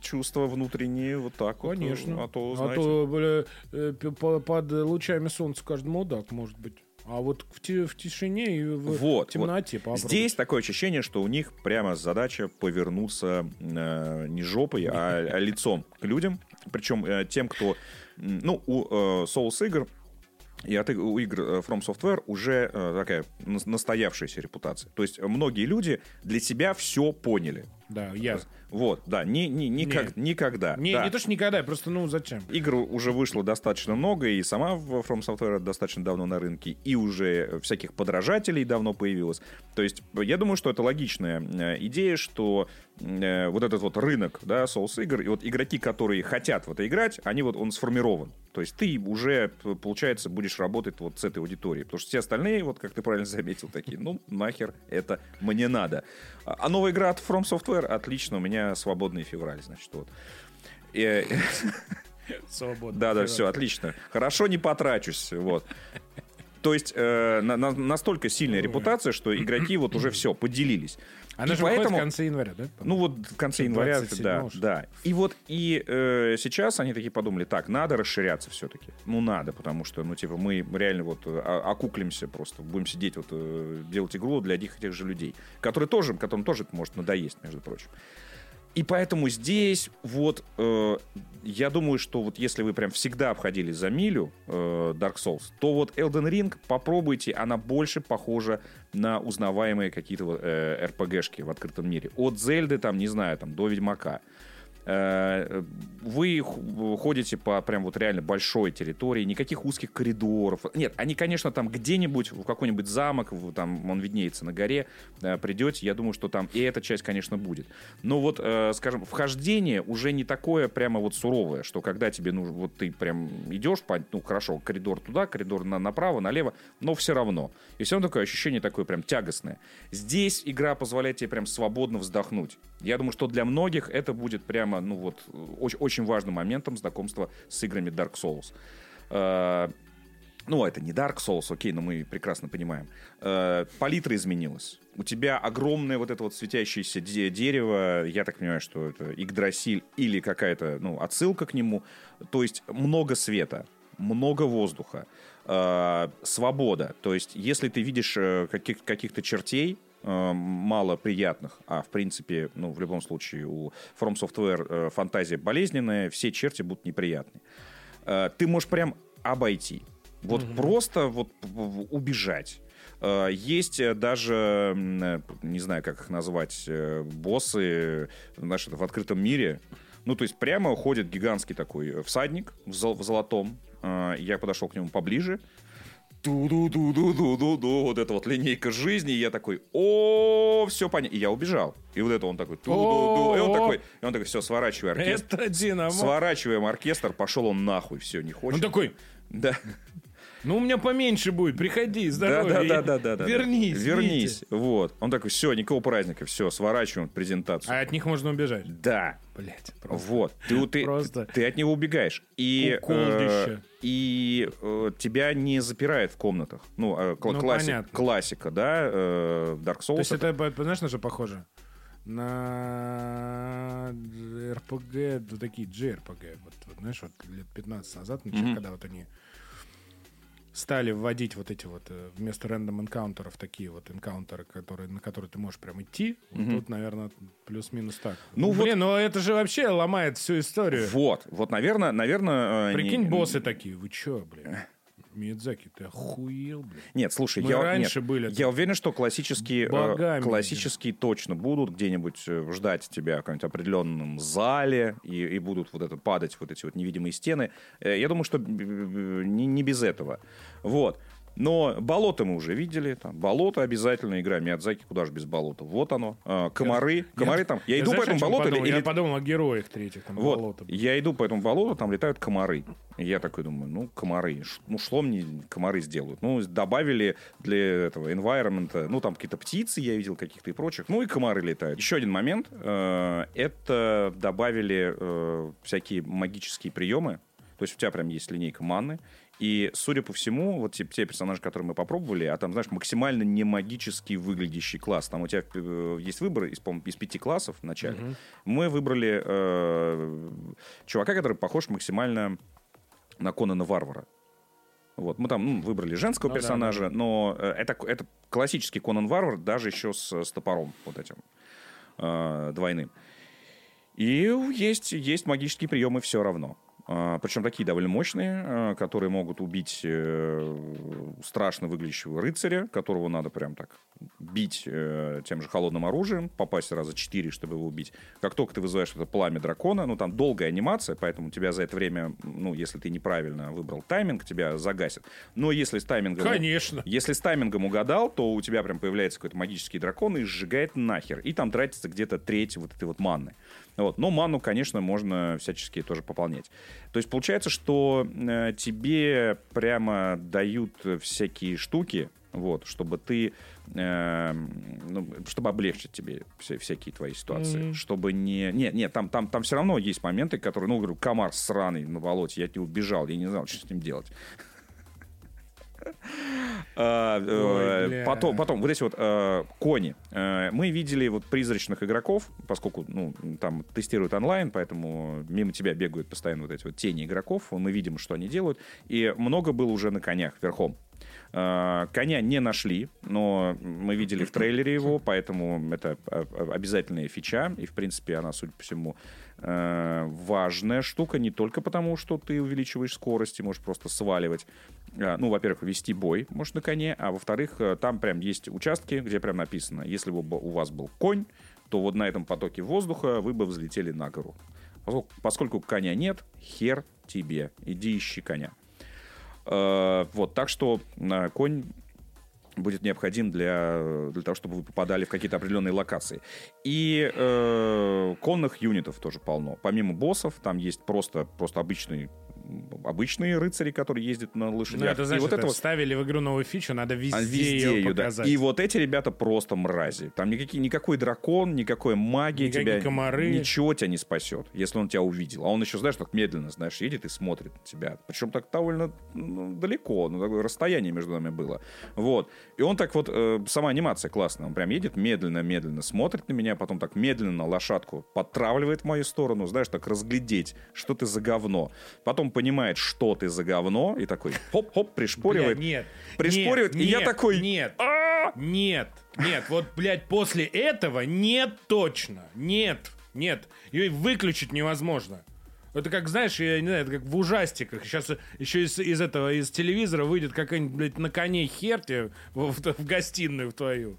чувства внутренние, вот так вот. Конечно. А то, А знаете, то, бля, э, под лучами солнца каждый мудак, может быть. А вот в, ти- в тишине и в Вот, темноте вот. Здесь такое ощущение, что у них прямо задача повернуться э, не жопой, а, а лицом к людям. Причем э, тем, кто... Ну, у э, Souls игр и от у игр э, From Software уже э, такая нас- настоявшаяся репутация. То есть многие люди для себя все поняли. Да, я. Вот, да, ни, ни- никак- никогда. Не, да. не то, что никогда, просто, ну, зачем? Игр уже вышло достаточно много, и сама From Software достаточно давно на рынке, и уже всяких подражателей давно появилось. То есть я думаю, что это логичная э, идея, что э, вот этот вот рынок, да, Souls игр, и вот игроки, которые хотят в это играть, они вот, он сформирован. То есть ты уже, п- получается, будешь работать вот с этой аудиторией. Потому что все остальные, вот как ты правильно заметил, такие, ну, нахер это мне надо. А новая игра от From Software, отлично, у меня свободный февраль, значит, вот. Э, Свободно. да, да, все, отлично. Хорошо, не потрачусь. Вот. То есть э, на- на- настолько сильная репутация, что игроки вот уже все поделились. Она И же поэтому- в конце января, да? Ну вот в конце января, 27-го, да, что ли? да. И вот и э, сейчас они такие подумали, так, надо расширяться все-таки. Ну надо, потому что, ну типа мы реально вот э, о- окуклимся просто, будем сидеть вот э, делать игру для одних и тех же людей, которые тоже, которым тоже это может надоесть, между прочим. И поэтому здесь вот э, я думаю, что вот если вы прям всегда обходили за милю э, Dark Souls, то вот Elden Ring попробуйте, она больше похожа на узнаваемые какие-то э, RPG-шки в открытом мире. От Зельды, там, не знаю, там, до Ведьмака. Вы х- ходите по прям вот реально большой территории, никаких узких коридоров. Нет, они, конечно, там где-нибудь в какой-нибудь замок, там он виднеется на горе, э, придете, я думаю, что там и эта часть, конечно, будет. Но вот, э, скажем, вхождение уже не такое прямо вот суровое, что когда тебе нужно, вот ты прям идешь, по, ну хорошо, коридор туда, коридор на, направо, налево, но все равно. И все равно такое ощущение такое прям тягостное. Здесь игра позволяет тебе прям свободно вздохнуть. Я думаю, что для многих это будет прямо, ну вот, очень, очень важным моментом знакомства с играми Dark Souls. Э, ну, это не Dark Souls, окей, но мы прекрасно понимаем. Э, палитра изменилась. У тебя огромное вот это вот светящееся де- дерево, я так понимаю, что это Игдрасиль или какая-то, ну, отсылка к нему. То есть много света, много воздуха, э, свобода. То есть если ты видишь э, каких- каких-то чертей, мало приятных, а в принципе, ну, в любом случае у From Software э, фантазия болезненная, все черти будут неприятны. Э, ты можешь прям обойти. Вот просто вот убежать. Э, Есть э, даже, э, не знаю, как их назвать, э, боссы, знаешь, в открытом мире. Ну, то есть прямо ходит гигантский такой э, всадник в, зол- в золотом. Э, Я подошел к нему поближе. Ту-ду-ду-ду-ду-ду-ду. Вот эта вот линейка жизни. И я такой, о, все понятно. И я убежал. И вот это он такой, ту-ду-ду. И он такой, и он такой, все, сворачивай оркестр. Это Динамо. Сворачиваем оркестр, пошел он нахуй, все, не Он хочет. такой, Да. Ну у меня поменьше будет, приходи, здоровье. да, да, да, да, да. Вернись. Вернись. Вот. Он такой, все, никакого праздника, все, сворачиваем презентацию. А от них можно убежать. Да. Блять, просто. Вот. Ты, ты, Просто. ты от него убегаешь. И, э, и э, тебя не запирают в комнатах. Ну, э, кла- Ну, класси- понятно. классика, да, э, Dark Souls. То есть это- это, знаешь, на что похоже? На РПГ, вот такие JRPG. Вот, вот, знаешь, вот лет 15 назад, начали, Мгм. когда вот они стали вводить вот эти вот э, вместо рандом энкаунтеров такие вот энкаунтеры, которые, на которые ты можешь прям идти. Вот Мгм. тут, наверное, плюс-минус так. Ну, вот- Блин, ну это же вообще ломает всю историю. Вот, вот, наверное, наверное... э, Прикинь, не- боссы такие, вы чё, блин? Миядзаки, ты охуел, блин? Нет, слушай, Мы я, раньше нет, были я уверен, что классические, э, богами. классические точно будут где-нибудь э, ждать тебя в каком-нибудь определенном зале и, и будут вот это падать вот эти вот невидимые стены. Э, Я думаю, что не, не без этого. Вот. Но болото мы уже видели. Там, болото обязательно игра Миядзаки, куда же без болота. Вот оно. Комары. Комары там. Я, иду знаешь, по этому болоту. подумал? или- Я подумал о героях третьих, там, вот, болото. я иду по этому болоту, там летают комары. И я такой думаю, ну, комары. Ну, что мне комары сделают? Ну, добавили для этого environment, ну, там какие-то птицы я видел каких-то и прочих. Ну, и комары летают. Еще один момент. э, Это добавили э, всякие магические приемы. То есть у тебя прям есть линейка манны. И, судя по всему, вот те, те персонажи, которые мы попробовали, а там, знаешь, максимально не магически выглядящий класс. Там у тебя э, есть выбор из, из пяти классов в начале. Мы выбрали э, чувака, который похож максимально на Конана Варвара. Вот, мы там ну, выбрали женского Ну да, персонажа, но э, это, это классический Конан Варвар, даже еще с, с топором вот этим э, двойным. И есть, есть магические приемы все равно. А, Причем такие довольно мощные, а, которые могут убить э, страшно выглядящего рыцаря, которого надо прям так бить э, тем же холодным оружием, попасть раза четыре, чтобы его убить. Как только ты вызываешь это пламя дракона, ну там долгая анимация, поэтому тебя за это время, ну если ты неправильно выбрал тайминг, тебя загасят. Но если с таймингом... Конечно. Если с таймингом угадал, то у тебя прям появляется какой-то магический дракон и сжигает нахер. И там тратится где-то треть вот этой вот манны. Вот. Но ману, конечно, можно всячески тоже пополнять. То есть получается, что э, тебе прямо дают всякие штуки, вот, чтобы ты, э, ну, чтобы облегчить тебе все, всякие твои ситуации, Мгм. чтобы не, нет, нет, там, там, там все равно есть моменты, которые, ну, говорю, комар сраный на болоте, я от него убежал, я не знал, что с ним делать. А, э, Ой. Потом, потом, вот эти вот э, кони. Э, Мы видели вот призрачных игроков, поскольку, ну, там тестируют онлайн, поэтому мимо тебя бегают постоянно вот эти вот тени игроков, мы видим, что они делают, и много было уже на конях верхом. Э, Коня не нашли, но мы видели в трейлере его, поэтому это обязательная фича, и, в принципе, она, судя по всему, э, важная штука, не только потому, что ты увеличиваешь скорость и можешь просто сваливать. Э, Ну, во-первых, вести бой можешь на коне, а во-вторых, э, там прям есть участки, где прям написано, если бы у вас был конь, то вот на этом потоке воздуха вы бы взлетели на гору. Поскольку коня нет, хер тебе, иди ищи коня. Э, Вот, так что э, конь будет необходим для, для того, чтобы вы попадали в какие-то определенные локации. И э, конных юнитов тоже полно. Помимо боссов, там есть просто, просто обычный обычные рыцари, которые ездят на лошадях. Ну, это значит, и вот это вот... ставили в игру новую фичу, надо везде, а везде ее, ее показать. Да. И вот эти ребята просто мрази. Там никакие, никакой дракон, никакой магии Никакие тебя... комары. Ничего тебя не спасет, если он тебя увидел. А он еще, знаешь, так медленно, знаешь, едет и смотрит на тебя. Причем так довольно ну, далеко, ну, такое расстояние между нами было. Вот. И он так вот, э, сама анимация классная. Он прям едет медленно-медленно, смотрит на меня, потом так медленно лошадку подтравливает в мою сторону, знаешь, так разглядеть, что ты за говно. Потом понимает, что ты за говно, и такой хоп-хоп, пришпоривает. Бля, нет. Пришпоривает, нет, и нет, я такой... Нет, «А!» нет, нет, вот, блядь, после этого нет точно, нет, нет. Ее выключить невозможно. Это как, знаешь, я не знаю, это как в ужастиках. Сейчас еще из, из этого, из телевизора выйдет какая-нибудь, блядь, на коне херти в, в, в гостиную в твою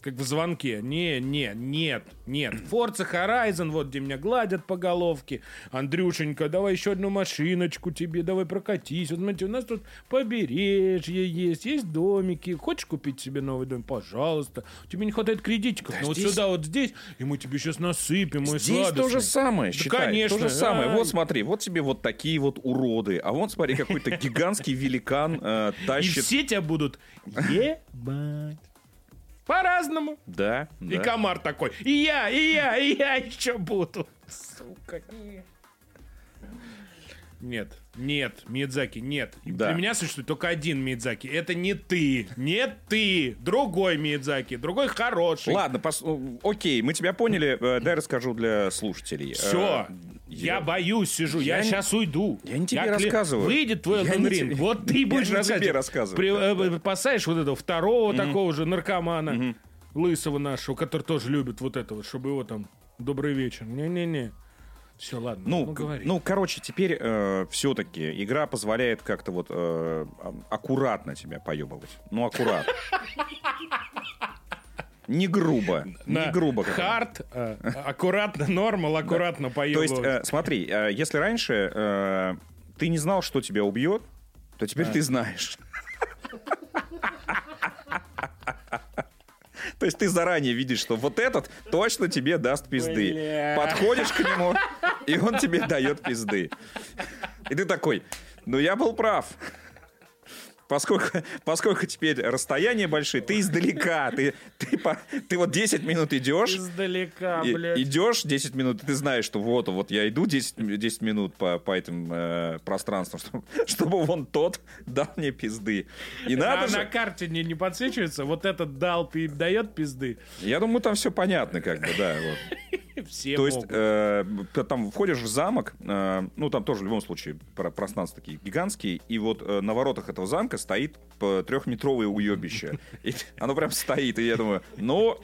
как в звонке. Не, не, нет, нет. Forza Horizon, вот где меня гладят по головке. Андрюшенька, давай еще одну машиночку тебе, давай прокатись. Вот смотрите, у нас тут побережье есть, есть домики. Хочешь купить себе новый дом? Пожалуйста. Тебе не хватает кредитиков. Да, ну здесь... вот сюда, вот здесь, и мы тебе сейчас насыпем, Здесь сладостный. то же самое, да, считай. конечно. То же самое. Вот смотри, вот тебе вот такие вот уроды. А вот смотри, какой-то гигантский великан э, тащит... И все тебя будут ебать. По-разному. Да, И да. комар такой. И я, и я, и я еще буду. Сука, нет. Нет, нет, Миядзаки, нет. Да. Для меня существует только один Миядзаки. Это не ты, не ты. Другой Миядзаки, другой хороший. Ладно, пос- окей, мы тебя поняли. Э, Дай расскажу для слушателей. Все. Э, Я боюсь, сижу, я, я не- сейчас уйду. я не тебе кли- рассказываю. Выйдет твой Я Elden Ring, тебе- вот ты я будешь тебе рассказывать. рассказываю. При- э, Посадишь вот этого второго такого же наркомана, лысого нашего, который тоже любит вот это вот, чтобы его там добрый вечер. Не-не-не. Все, ладно, Ну, ну, говори. ну, короче, теперь все-таки игра позволяет как-то вот э, а- аккуратно тебя поебывать. Ну, аккуратно. Не грубо. На Не грубо. Хард, э, аккуратно, нормал, аккуратно То поебывать. есть, э, смотри, э, если раньше э, ты не знал, что тебя убьет, то теперь ты знаешь. То есть ты заранее видишь, что вот этот точно тебе даст пизды. Бля. Подходишь к нему, и он тебе дает пизды. И ты такой, ну я был прав. Поскольку, поскольку теперь расстояния большие, ты издалека, ты, ты, по- ты вот 10 минут идешь, Издалека, блядь. идешь 10 минут, и ты знаешь, что вот, вот я иду 10, 10 минут по, по этим э, пространствам, чтобы, чтобы вон тот дал мне пизды. И надо а же... на карте не, не подсвечивается, вот этот дал, дает пизды. Я думаю, там все понятно, как бы, да. вот. Все То есть, э, там входишь в замок, э, ну, там тоже в любом случае про- пространства такие гигантские, и вот э, на воротах этого замка стоит трехметровое уебище. И оно прям стоит, и я думаю, ну,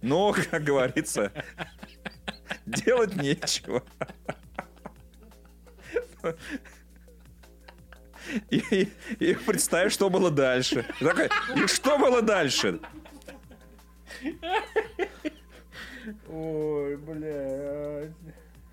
ну, как говорится, делать нечего. И, и- представь, что было дальше. И такая, и что было дальше? Ой, блядь.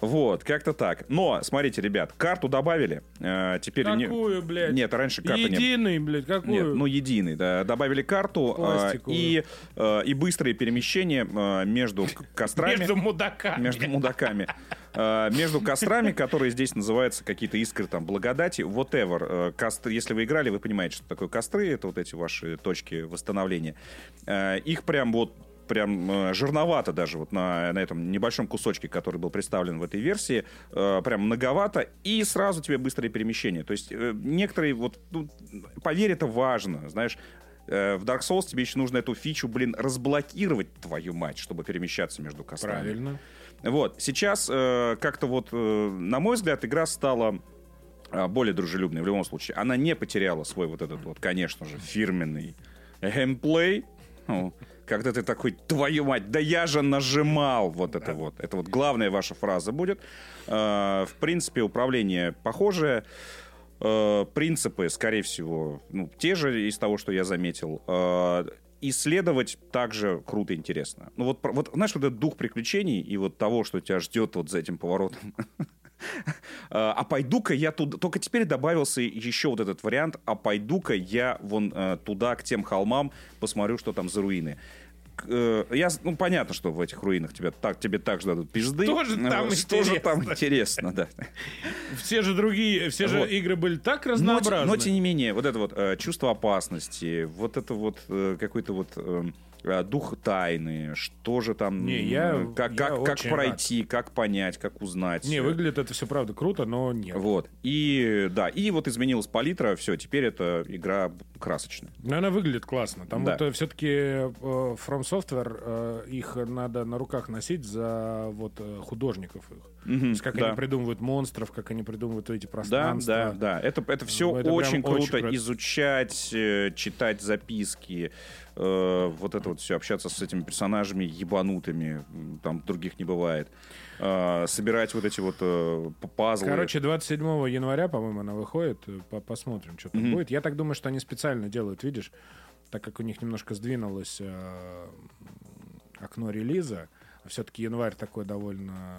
Вот, как-то так. Но, смотрите, ребят, карту добавили. э, теперь не- Какую, блядь? Нет, раньше карты не Единый, блядь, какую? Нет, ну единый, да. Добавили карту э, и, э, и быстрые перемещения э, между кострами. Между мудаками. между мудаками. Э, Между кострами, которые здесь называются какие-то искры там благодати, whatever. Э, Костры, если вы играли, вы понимаете, что такое костры, это вот эти ваши точки восстановления. Э, Их прям вот прям э, жирновато даже вот на, на этом небольшом кусочке, который был представлен в этой версии, э, прям многовато, и сразу тебе быстрое перемещение. То есть э, некоторые, вот, ну, поверь, это важно, знаешь, в Dark Souls тебе еще нужно эту фичу, блин, разблокировать, твою мать, чтобы перемещаться между кострами. Правильно. Вот, сейчас э, как-то вот, э, на мой взгляд, игра стала э, более дружелюбной в любом случае. Она не потеряла свой вот этот вот, конечно же, фирменный геймплей. Ну, когда ты такой, твою мать, да я же нажимал вот это вот. Это вот главная ваша фраза будет. Э, в принципе, управление похожее. Э, принципы, скорее всего, ну, те же из того, что я заметил. Э, исследовать также круто и интересно. Ну вот, вот знаешь, вот этот дух приключений и вот того, что тебя ждет вот за этим поворотом. А а пойду-ка я туда... Только теперь добавился еще вот этот вариант, а пойду-ка я вон э, туда, к тем холмам, посмотрю, что там за руины. э, я, ну, понятно, что в этих руинах тебе так, тебе так же дадут пизды. Что же там Что же там интересно? интересно, да. Все же другие, все же Вот. игры были так Но, разнообразны. но, тем не менее, вот это вот э, чувство опасности, вот это вот э, какой-то вот э, дух тайны, что же там, Не, я- э, как, я как, как пройти, как понять, как узнать. Не, э, выглядит это все правда круто, но нет. Вот. И да, и вот изменилась палитра, все, теперь это игра красочная. Но она выглядит классно. Там Да. вот все-таки From Software, э, их надо на руках носить за вот э, художников их. То есть как да. они придумывают монстров, как они придумывают эти Да, пространства. да, да. Это, это все Ну, это очень круто. очень круто. Изучать, э, читать записки, э, вот это вот все, общаться с этими персонажами ебанутыми, там других не бывает. Э, собирать вот эти вот э, пазлы. Короче, 27 января, по-моему, она выходит. Э, по- Посмотрим, что там Мгм. будет. Я так думаю, что они специально делают, видишь, так как у них немножко сдвинулось э, окно релиза, все-таки январь такой довольно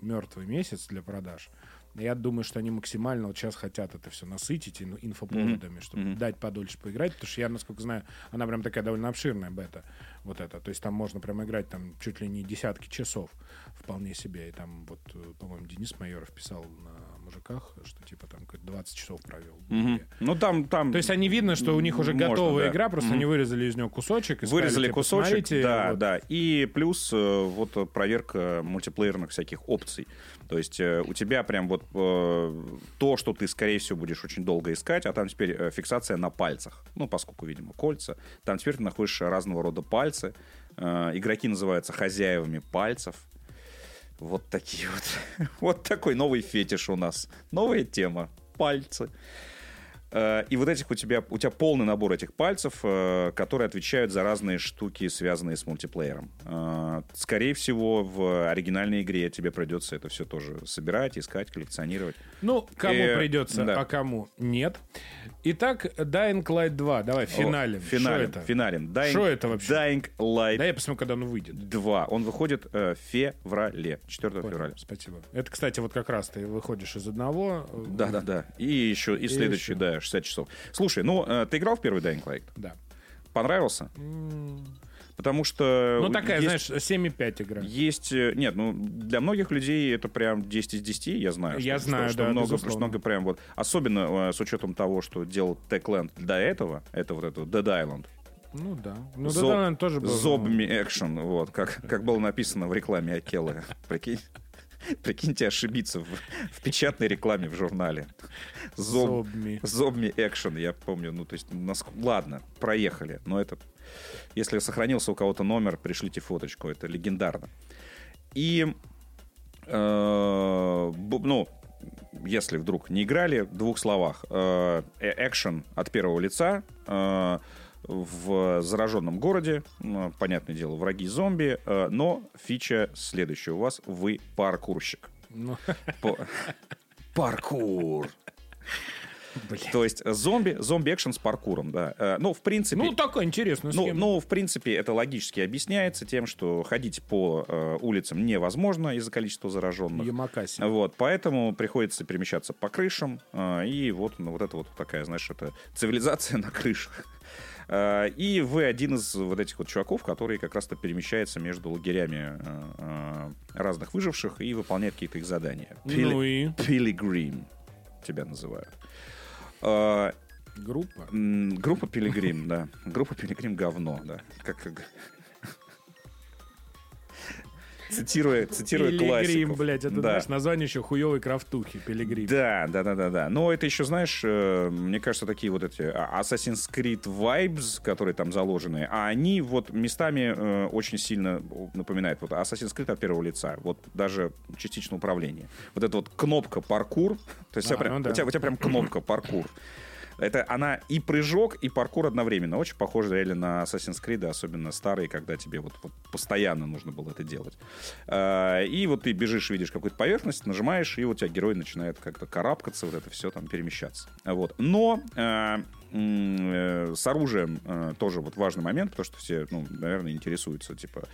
мертвый месяц для продаж. Я думаю, что они максимально вот сейчас хотят это все насытить ин- инфоповодами, чтобы Мгм. дать подольше поиграть, потому что я, насколько знаю, она прям такая довольно обширная бета, вот это. То есть там можно прям играть там чуть ли не десятки часов вполне себе. И там вот, э, по-моему, Денис Майоров писал на мужиках, что типа там какой-то 20 часов провел. игре. Ну там, там То есть они видно, что у них уже Можно, готовая да. игра, просто Мгм. они вырезали из нее кусочек. и сказали, Вырезали типа, кусочек, да, вот. да. И плюс э, вот проверка мультиплеерных всяких опций. То есть э, у тебя прям вот э, то, что ты, скорее всего, будешь очень долго искать, а там теперь фиксация на пальцах. Ну, поскольку, видимо, кольца. Там теперь ты находишь разного рода пальцы. Игроки называются хозяевами пальцев. Вот такие вот. Вот такой новый фетиш у нас. Новая тема. Пальцы. Э, И вот этих у тебя, у тебя полный набор этих пальцев, э, которые отвечают за разные штуки, связанные с мультиплеером. Э, Скорее всего, в оригинальной игре тебе придется это все тоже собирать, искать, коллекционировать. Ну, кому Э, придется, да. а кому нет. Итак, Dying Light 2. Давай, финалем. О, финалем, Что это? финалем. Dying, Что это вообще? Dying Light Да я посмотрю, когда он выйдет. 2. Он выходит в феврале, 4 Понял, февраля. Спасибо. Это, кстати, вот как раз ты выходишь из одного. Да-да-да. И еще, и следующий, еще. да, 60 часов. Слушай, ну, э, ты играл в первый Dying Light? Да. Понравился? Потому что... Ну, такая, есть- знаешь, 7,5 игра. Есть, э, нет, ну для многих людей это прям 10 из 10, я знаю. Я что, знаю, что, что да, много, безусловно. что много прям вот, особенно э, с учетом того, что делал Techland до этого, это вот это Dead Island, Ну да. Ну Зоб- да, наверное, тоже был. Зобми Action, вот, как, как было написано в рекламе Акелы. Прикинь. Прикиньте ошибиться в, в печатной рекламе в журнале. Зоб, Зобми. Зобми Action, я помню, ну, то есть, нас... ладно, проехали, но это... Если сохранился у кого-то номер, пришлите фоточку, это легендарно. И, э, ну, если вдруг не играли, в двух словах. Э, э, экшен от первого лица э, в зараженном городе, понятное дело, враги зомби, э, но фича следующая. У вас вы паркурщик. Ну, По- Паркур. блин. То есть зомби, зомби-экшен с паркуром, да. Э, Ну, в принципе... Ну, такая интересная Ну, схема. ну, в принципе, это логически объясняется тем, что ходить по э, улицам невозможно из-за количества зараженных. Ямакаси. Вот, поэтому приходится перемещаться по крышам, э, и вот, ну, вот это вот такая, знаешь, это цивилизация на крышах. Э, И вы один из вот этих вот чуваков, который как раз-то перемещается между лагерями э, э, разных выживших и выполняет какие-то их задания. Ну и Пилигрим тебя называют. Группа. Группа Пилигрим, да. Группа Пилигрим говно, да. Как, как- Цитируя, цитируя Пилигрим, классиков. блядь, это, да. знаешь, название еще хуевой крафтухи. Пилигрим. Да, да, да, да, да. Но это еще, знаешь, э, мне кажется, такие вот эти а, Assassin's Creed vibes, которые там заложены, а они вот местами э, очень сильно напоминают вот Assassin's Creed от первого лица. Вот даже частично управление. Вот эта вот кнопка паркур, то есть у, тебя А, прям, ну да. у, тебя, у тебя прям кнопка паркур. Это она и прыжок, и паркур одновременно. Очень похоже реально на Assassin's Creed, особенно старые, когда тебе вот, вот постоянно нужно было это делать. А, И вот ты бежишь, видишь какую-то поверхность, нажимаешь, и вот у тебя герой начинает как-то карабкаться, вот это все там перемещаться. Вот. Но э, э, с оружием э, тоже вот важный момент, потому что все, ну, наверное, интересуются, типа,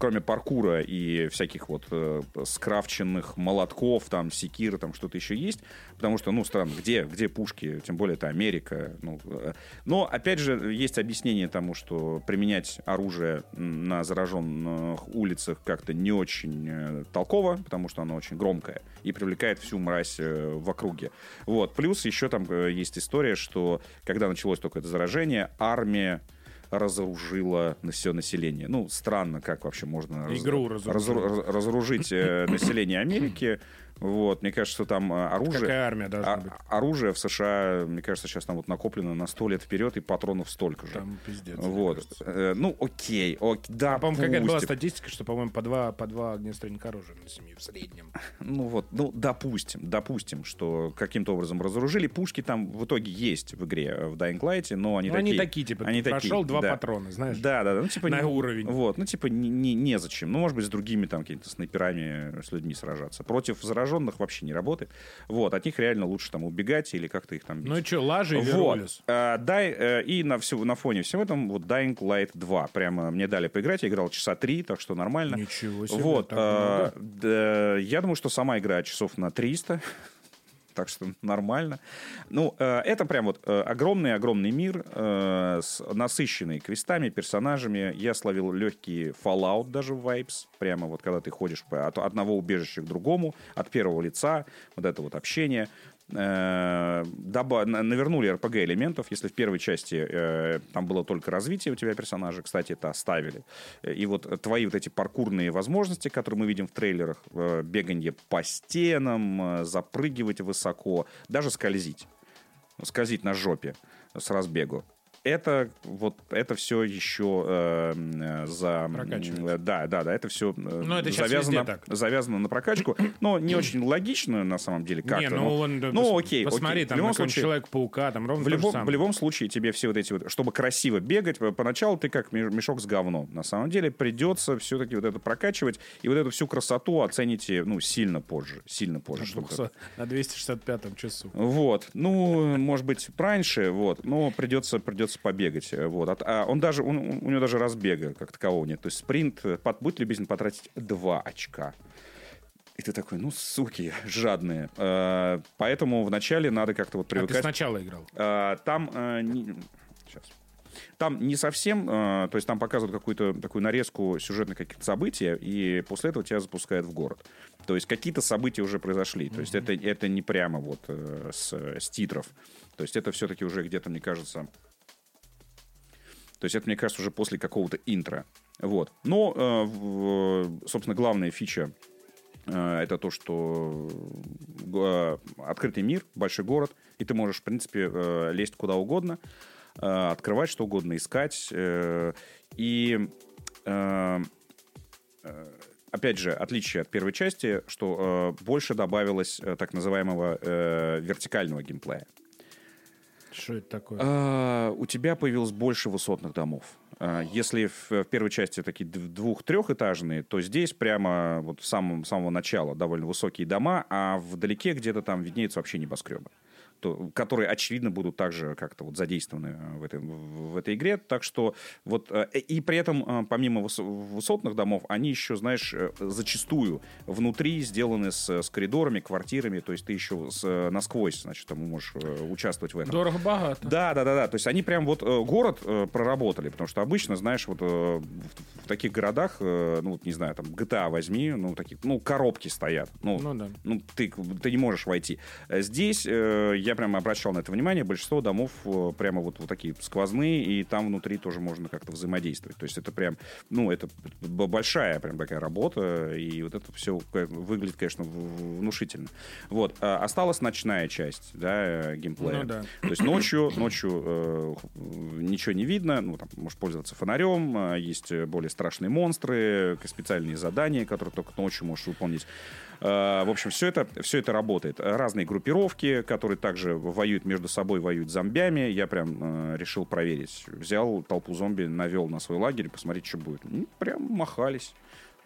кроме паркура и всяких вот э, скрафченных молотков, там, секир, там что-то еще есть, потому что, ну, странно, где, где пушки, тем более это Америка, ну, э, но, опять же, есть объяснение тому, что применять оружие на зараженных улицах как-то не очень э, толково, потому что оно очень громкое и привлекает всю мразь э, в округе. Вот. Плюс еще там э, есть история, что когда началось только это заражение, армия разоружила все население. Ну, странно, как вообще можно Игру раз, разоружила. разору- разоружить э, население Америки. Вот, мне кажется, там э, оружие... Какая армия должна а- быть? оружие в США, мне кажется, сейчас там вот накоплено на сто лет вперед, и патронов столько же. Там пиздец. вот. Э, ну, окей, ок, да, А, по-моему, какая-то была статистика, что, по-моему, по два, по два огнестрельника оружия на семью в среднем. Ну вот, ну, допустим, допустим, что каким-то образом разоружили. Пушки там в итоге есть в игре, э, в Dying Light, но они Ну, такие... они такие, типа, они прошел такие, два да. патрона, знаешь. Да, да, да. Ну, типа, На не- уровень. Вот, ну, типа, не, не, незачем. Ну, может быть, с другими там какими-то снайперами, с людьми сражаться. Против зараженных вообще не работает. Вот, от них реально лучше там убегать или как-то их там бить. Ну и что, лажи и Вот. А, дай, э, и на, всё- на фоне всего этом вот Dying Light 2. Прямо мне дали поиграть, я играл часа три, так что нормально. Ничего себе, Вот. а, много. да, я думаю, что сама игра часов на 300. Так что нормально. Ну, э, это прям вот э, огромный-огромный мир, э, с насыщенный квестами, персонажами. Я словил легкий Fallout даже в Vibes. Прямо вот когда ты ходишь от одного убежища к другому, от первого лица, вот это вот общение. Доба- на- навернули RPG элементов. Если в первой части э, там было только развитие у тебя персонажа, кстати, это оставили. И вот твои вот эти паркурные возможности, которые мы видим в трейлерах, э, беганье по стенам, э, запрыгивать высоко, даже скользить. Скользить на жопе с разбегу. Это вот это все еще э, м, э, за э, да да да это все Ну, это завязано так. завязано на прокачку но не очень логично на самом деле как Не, ну, он, да, ну пос- окей Посмотри, окей. там в любом случае Человека-паука, там ровно в любом, в любом случае тебе все вот эти вот, чтобы красиво бегать, по- поначалу ты как мешок с говном. На самом деле придется все-таки вот это прокачивать, и вот эту всю красоту оцените, ну, сильно позже, сильно позже. На чтобы 200 На 265-м часу. вот, ну, может быть, раньше, вот, но придется, придется побегать, э, вот. А, а он даже, он- у него даже разбега как такового нет. То есть спринт, э, под, будь любезен потратить 2 очка. И ты такой, ну, суки, жадные. Э, поэтому вначале надо как-то вот А ты привыкать. сначала играл? Там не- сейчас. Там не совсем, то есть там показывают какую-то такую нарезку сюжетных каких-то событий, и после этого тебя запускают в город. То есть какие-то события уже произошли. То есть это, это не прямо вот с, с титров. То есть это все-таки уже где-то, мне кажется... То есть это, мне кажется, уже после какого-то интро. Вот. Но, э, в- собственно, главная фича э, это то, что э, открытый мир, большой город, и ты можешь, в принципе, э, лезть куда угодно, э, открывать что угодно, искать. э, И э, э, опять же, отличие от первой части, что э, больше добавилось э, так называемого э, вертикального геймплея. Что это такое? А, у тебя появилось больше высотных домов. А, Если в, в первой части такие двух-трехэтажные, то здесь прямо вот с самого, самого начала довольно высокие дома, а вдалеке где-то там виднеются вообще небоскребы, то, которые, очевидно, будут также как-то вот задействованы э, в этой, в, этой игре. Так что вот... э, И при этом, э, помимо выс- высотных домов, они еще, знаешь, э, зачастую внутри сделаны с, с коридорами, квартирами, то есть ты еще с, э, насквозь, значит, там можешь э, участвовать в этом. Дорого-богато. Да, да, да, да. То есть они прям вот э, город э, проработали, потому что обычно, знаешь, вот э, в, в таких городах, э, ну вот не знаю, там GTA возьми, ну такие, ну коробки стоят, ну, Ну да. ну ты ты не можешь войти. Э, Здесь э, я прямо обращал на это внимание, большинство домов э, прямо вот, вот такие сквозные, и там внутри тоже можно как-то взаимодействовать. То есть это прям, ну это большая прям такая работа, и вот это все выглядит, конечно, внушительно. Вот А осталась ночная часть, да, геймплея. Ну да. То есть ночью, ночью э, ничего не видно, ну, там, можешь пользоваться фонарем, э, есть более страшные монстры, специальные задания, которые только ночью можешь выполнить. Э, в общем, все это, все это работает. Разные группировки, которые также воюют между собой, воюют с зомбями. Я прям э, решил проверить. Взял толпу зомби, навел на свой лагерь, посмотреть, что будет. Ну, прям махались.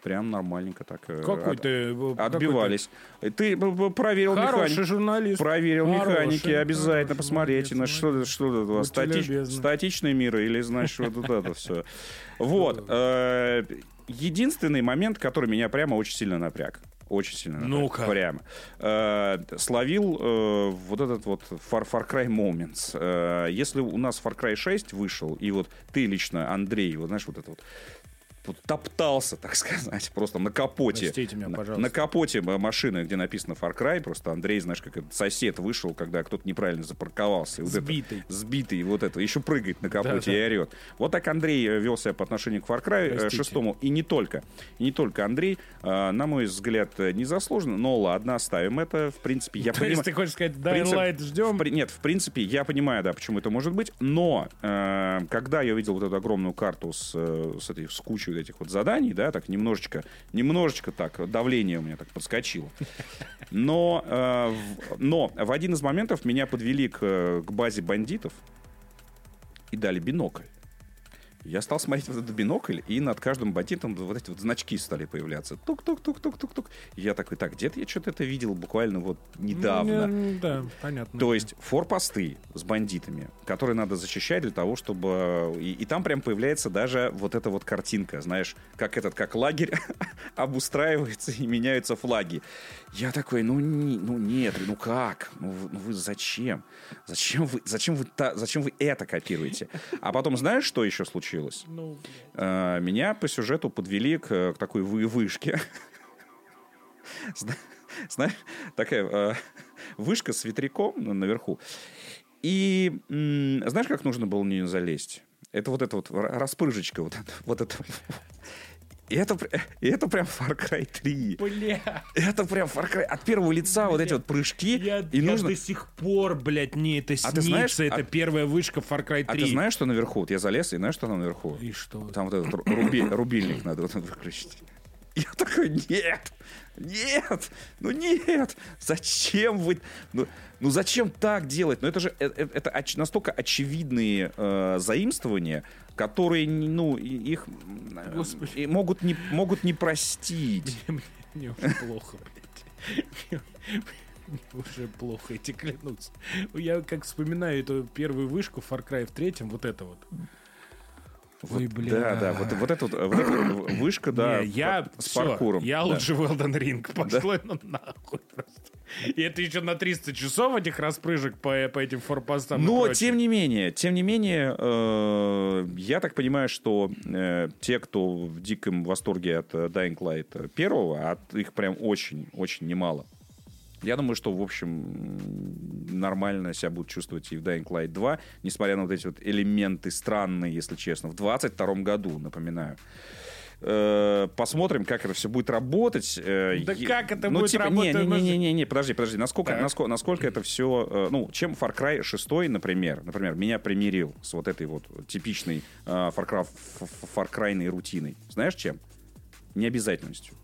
прям нормальненько так э, Какой от- ты... э, отбивались. Ты б- б- проверил механику. журналист. Проверил Хороший, механики, обязательно хороший, посмотрите, на молодец, что, что это любезны. статичный мир или, значит, вот это все. Вот. э, Единственный момент, который меня прямо очень сильно напряг. Очень сильно. Ну-ка. Прямо. Э, Словил э, вот этот вот Far, Far Cry Moments. Э, Если у нас Far Cry 6 вышел, и вот ты лично, Андрей, вот знаешь, вот это вот вот топтался, так сказать, просто на капоте. Простите меня, На- пожалуйста. На капоте м- машины, где написано Far Cry, просто Андрей, знаешь, как этот сосед вышел, когда кто-то неправильно запарковался. И вот это- Сбитый. сбитый, вот это, еще прыгает на капоте Да-да. и орет. Вот так Андрей э, вел себя по отношению к Far Cry э, Простите. 6, и не только. И не только Андрей, э, на мой взгляд, э, незаслуженно, но ладно, оставим это. В принципе, я То понимаю... есть ты хочешь сказать, Dying принципе- Light ждем? в Нет, в принципе, я понимаю, да, почему это может быть, но э, когда я увидел вот эту огромную карту с, э, с, этой, с кучей этих вот заданий, да, так немножечко, немножечко так, давление у меня так подскочило. Но, э, в, но в один из моментов меня подвели к, э, к базе бандитов и дали бинокль. Я стал смотреть вот этот бинокль, и над каждым бандитом вот эти вот значки стали появляться. Тук-тук-тук-тук-тук-тук. Я такой, так, где-то я что-то это видел буквально вот недавно. Ну, Да, понятно. То есть форпосты с бандитами, которые надо защищать для того, чтобы... И, и там прям появляется даже вот эта вот картинка, знаешь, как этот, как лагерь обустраивается и меняются флаги. Я такой, ну, не- ну нет, ну как? Ну вы, ну вы зачем? Зачем вы, зачем, вы та- зачем вы это копируете? А потом знаешь, что еще случилось? Ну, Э, Меня по сюжету подвели к, к такой вы- вышке. Зна- Знаешь, такая э, вышка с ветряком на- наверху. И знаешь, как нужно было на нее залезть? Это вот эта вот ра- распрыжечка, вот это. Вот это. И это, и это прям Far Cry 3. бля. Это прям Far Cry. От первого лица вот эти вот прыжки. Я, и я нужно... до сих пор, блядь, мне это А снится. ты знаешь, это а- первая вышка Far Cry 3. А ты знаешь, что наверху? Вот я залез, и знаешь, что там наверху? И что? Там вот этот ру- руби- рубильник надо вот выключить. Я такой, нет, нет, ну нет, зачем вы, ну, ну зачем так делать? Ну это же, э- э- это оч- настолько очевидные э, заимствования, которые, ну, их э, Господи. могут, не, могут не простить. Мне, мне уже плохо, блядь. Мне- мне уже плохо, тебе клянусь. Я как вспоминаю эту первую вышку в Far Cry в третьем, вот это вот. Ой, бля. Да, да, вот, вот эта вот, вот эта вот вышка, да, Не, я с всё, паркуром. Я да. лучше в Elden Ring. Пошло оно нахуй просто. И это еще на 300 часов этих распрыжек по, по этим форпостам. Но, тем не менее, тем не менее, э, я так понимаю, что э, те, кто в диком восторге от э, Dying Light первого, от их прям очень-очень немало. Я думаю, что, в общем, нормально себя будут чувствовать и в Dying Light 2, несмотря на вот эти вот элементы странные, если честно. В 22 году, напоминаю. Э, Посмотрим, как это все будет работать. Э, Да е- как это ну, будет типа, работать? Не, Мы не, же- не, не, не, подожди, подожди. Насколько, Так. насколько, насколько это все... Ну, чем Far Cry 6, например, например, меня примирил с вот этой вот типичной э, Far Cry, Far Cry рутиной. Знаешь чем? Необязательностью.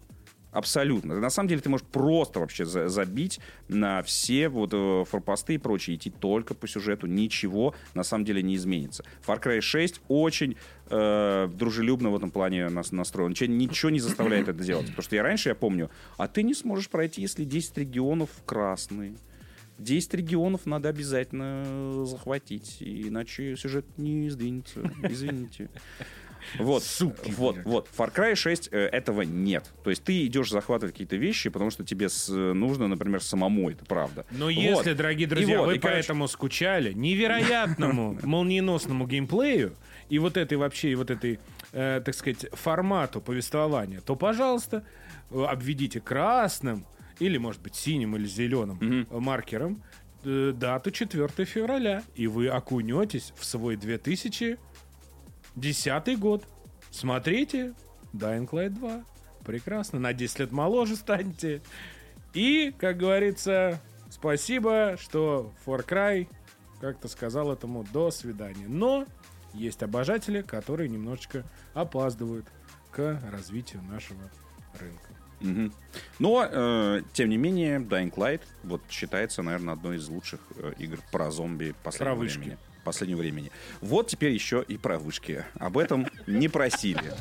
Абсолютно. На самом деле ты можешь просто вообще за- забить на все вот э, форпосты и прочее, идти только по сюжету, ничего на самом деле не изменится. Far Cry 6 очень э, дружелюбно в этом плане нас настроен. Ничего, ничего не заставляет это делать. Потому что я раньше, я помню, а ты не сможешь пройти, если 10 регионов красные. 10 регионов надо обязательно захватить, иначе сюжет не сдвинется. Извините. Вот, Суки, вот, блядь. вот. Far Cry 6 э, этого нет. То есть ты идешь захватывать какие-то вещи, потому что тебе с- нужно, например, самому, это правда. Но Вот. если, дорогие И друзья, вот, вы и, короче, поэтому скучали невероятному молниеносному геймплею и вот этой вообще, и вот этой, э, так сказать, формату повествования, то, пожалуйста, э, обведите красным или, может быть, синим или зеленым э, маркером э, дату 4 февраля, и вы окунетесь в свой 2010 год. Смотрите Dying Light 2. Прекрасно. На 10 лет моложе станете. И, как говорится, спасибо, что Far Cry как-то сказал этому до свидания. Но есть обожатели, которые немножечко опаздывают к развитию нашего рынка. Мгм. Но, э, тем не менее, Dying Light вот, считается, наверное, одной из лучших э, игр про зомби последнего Про вышки. времени. Последнего времени. Вот теперь еще и про вышки. Об этом не просили.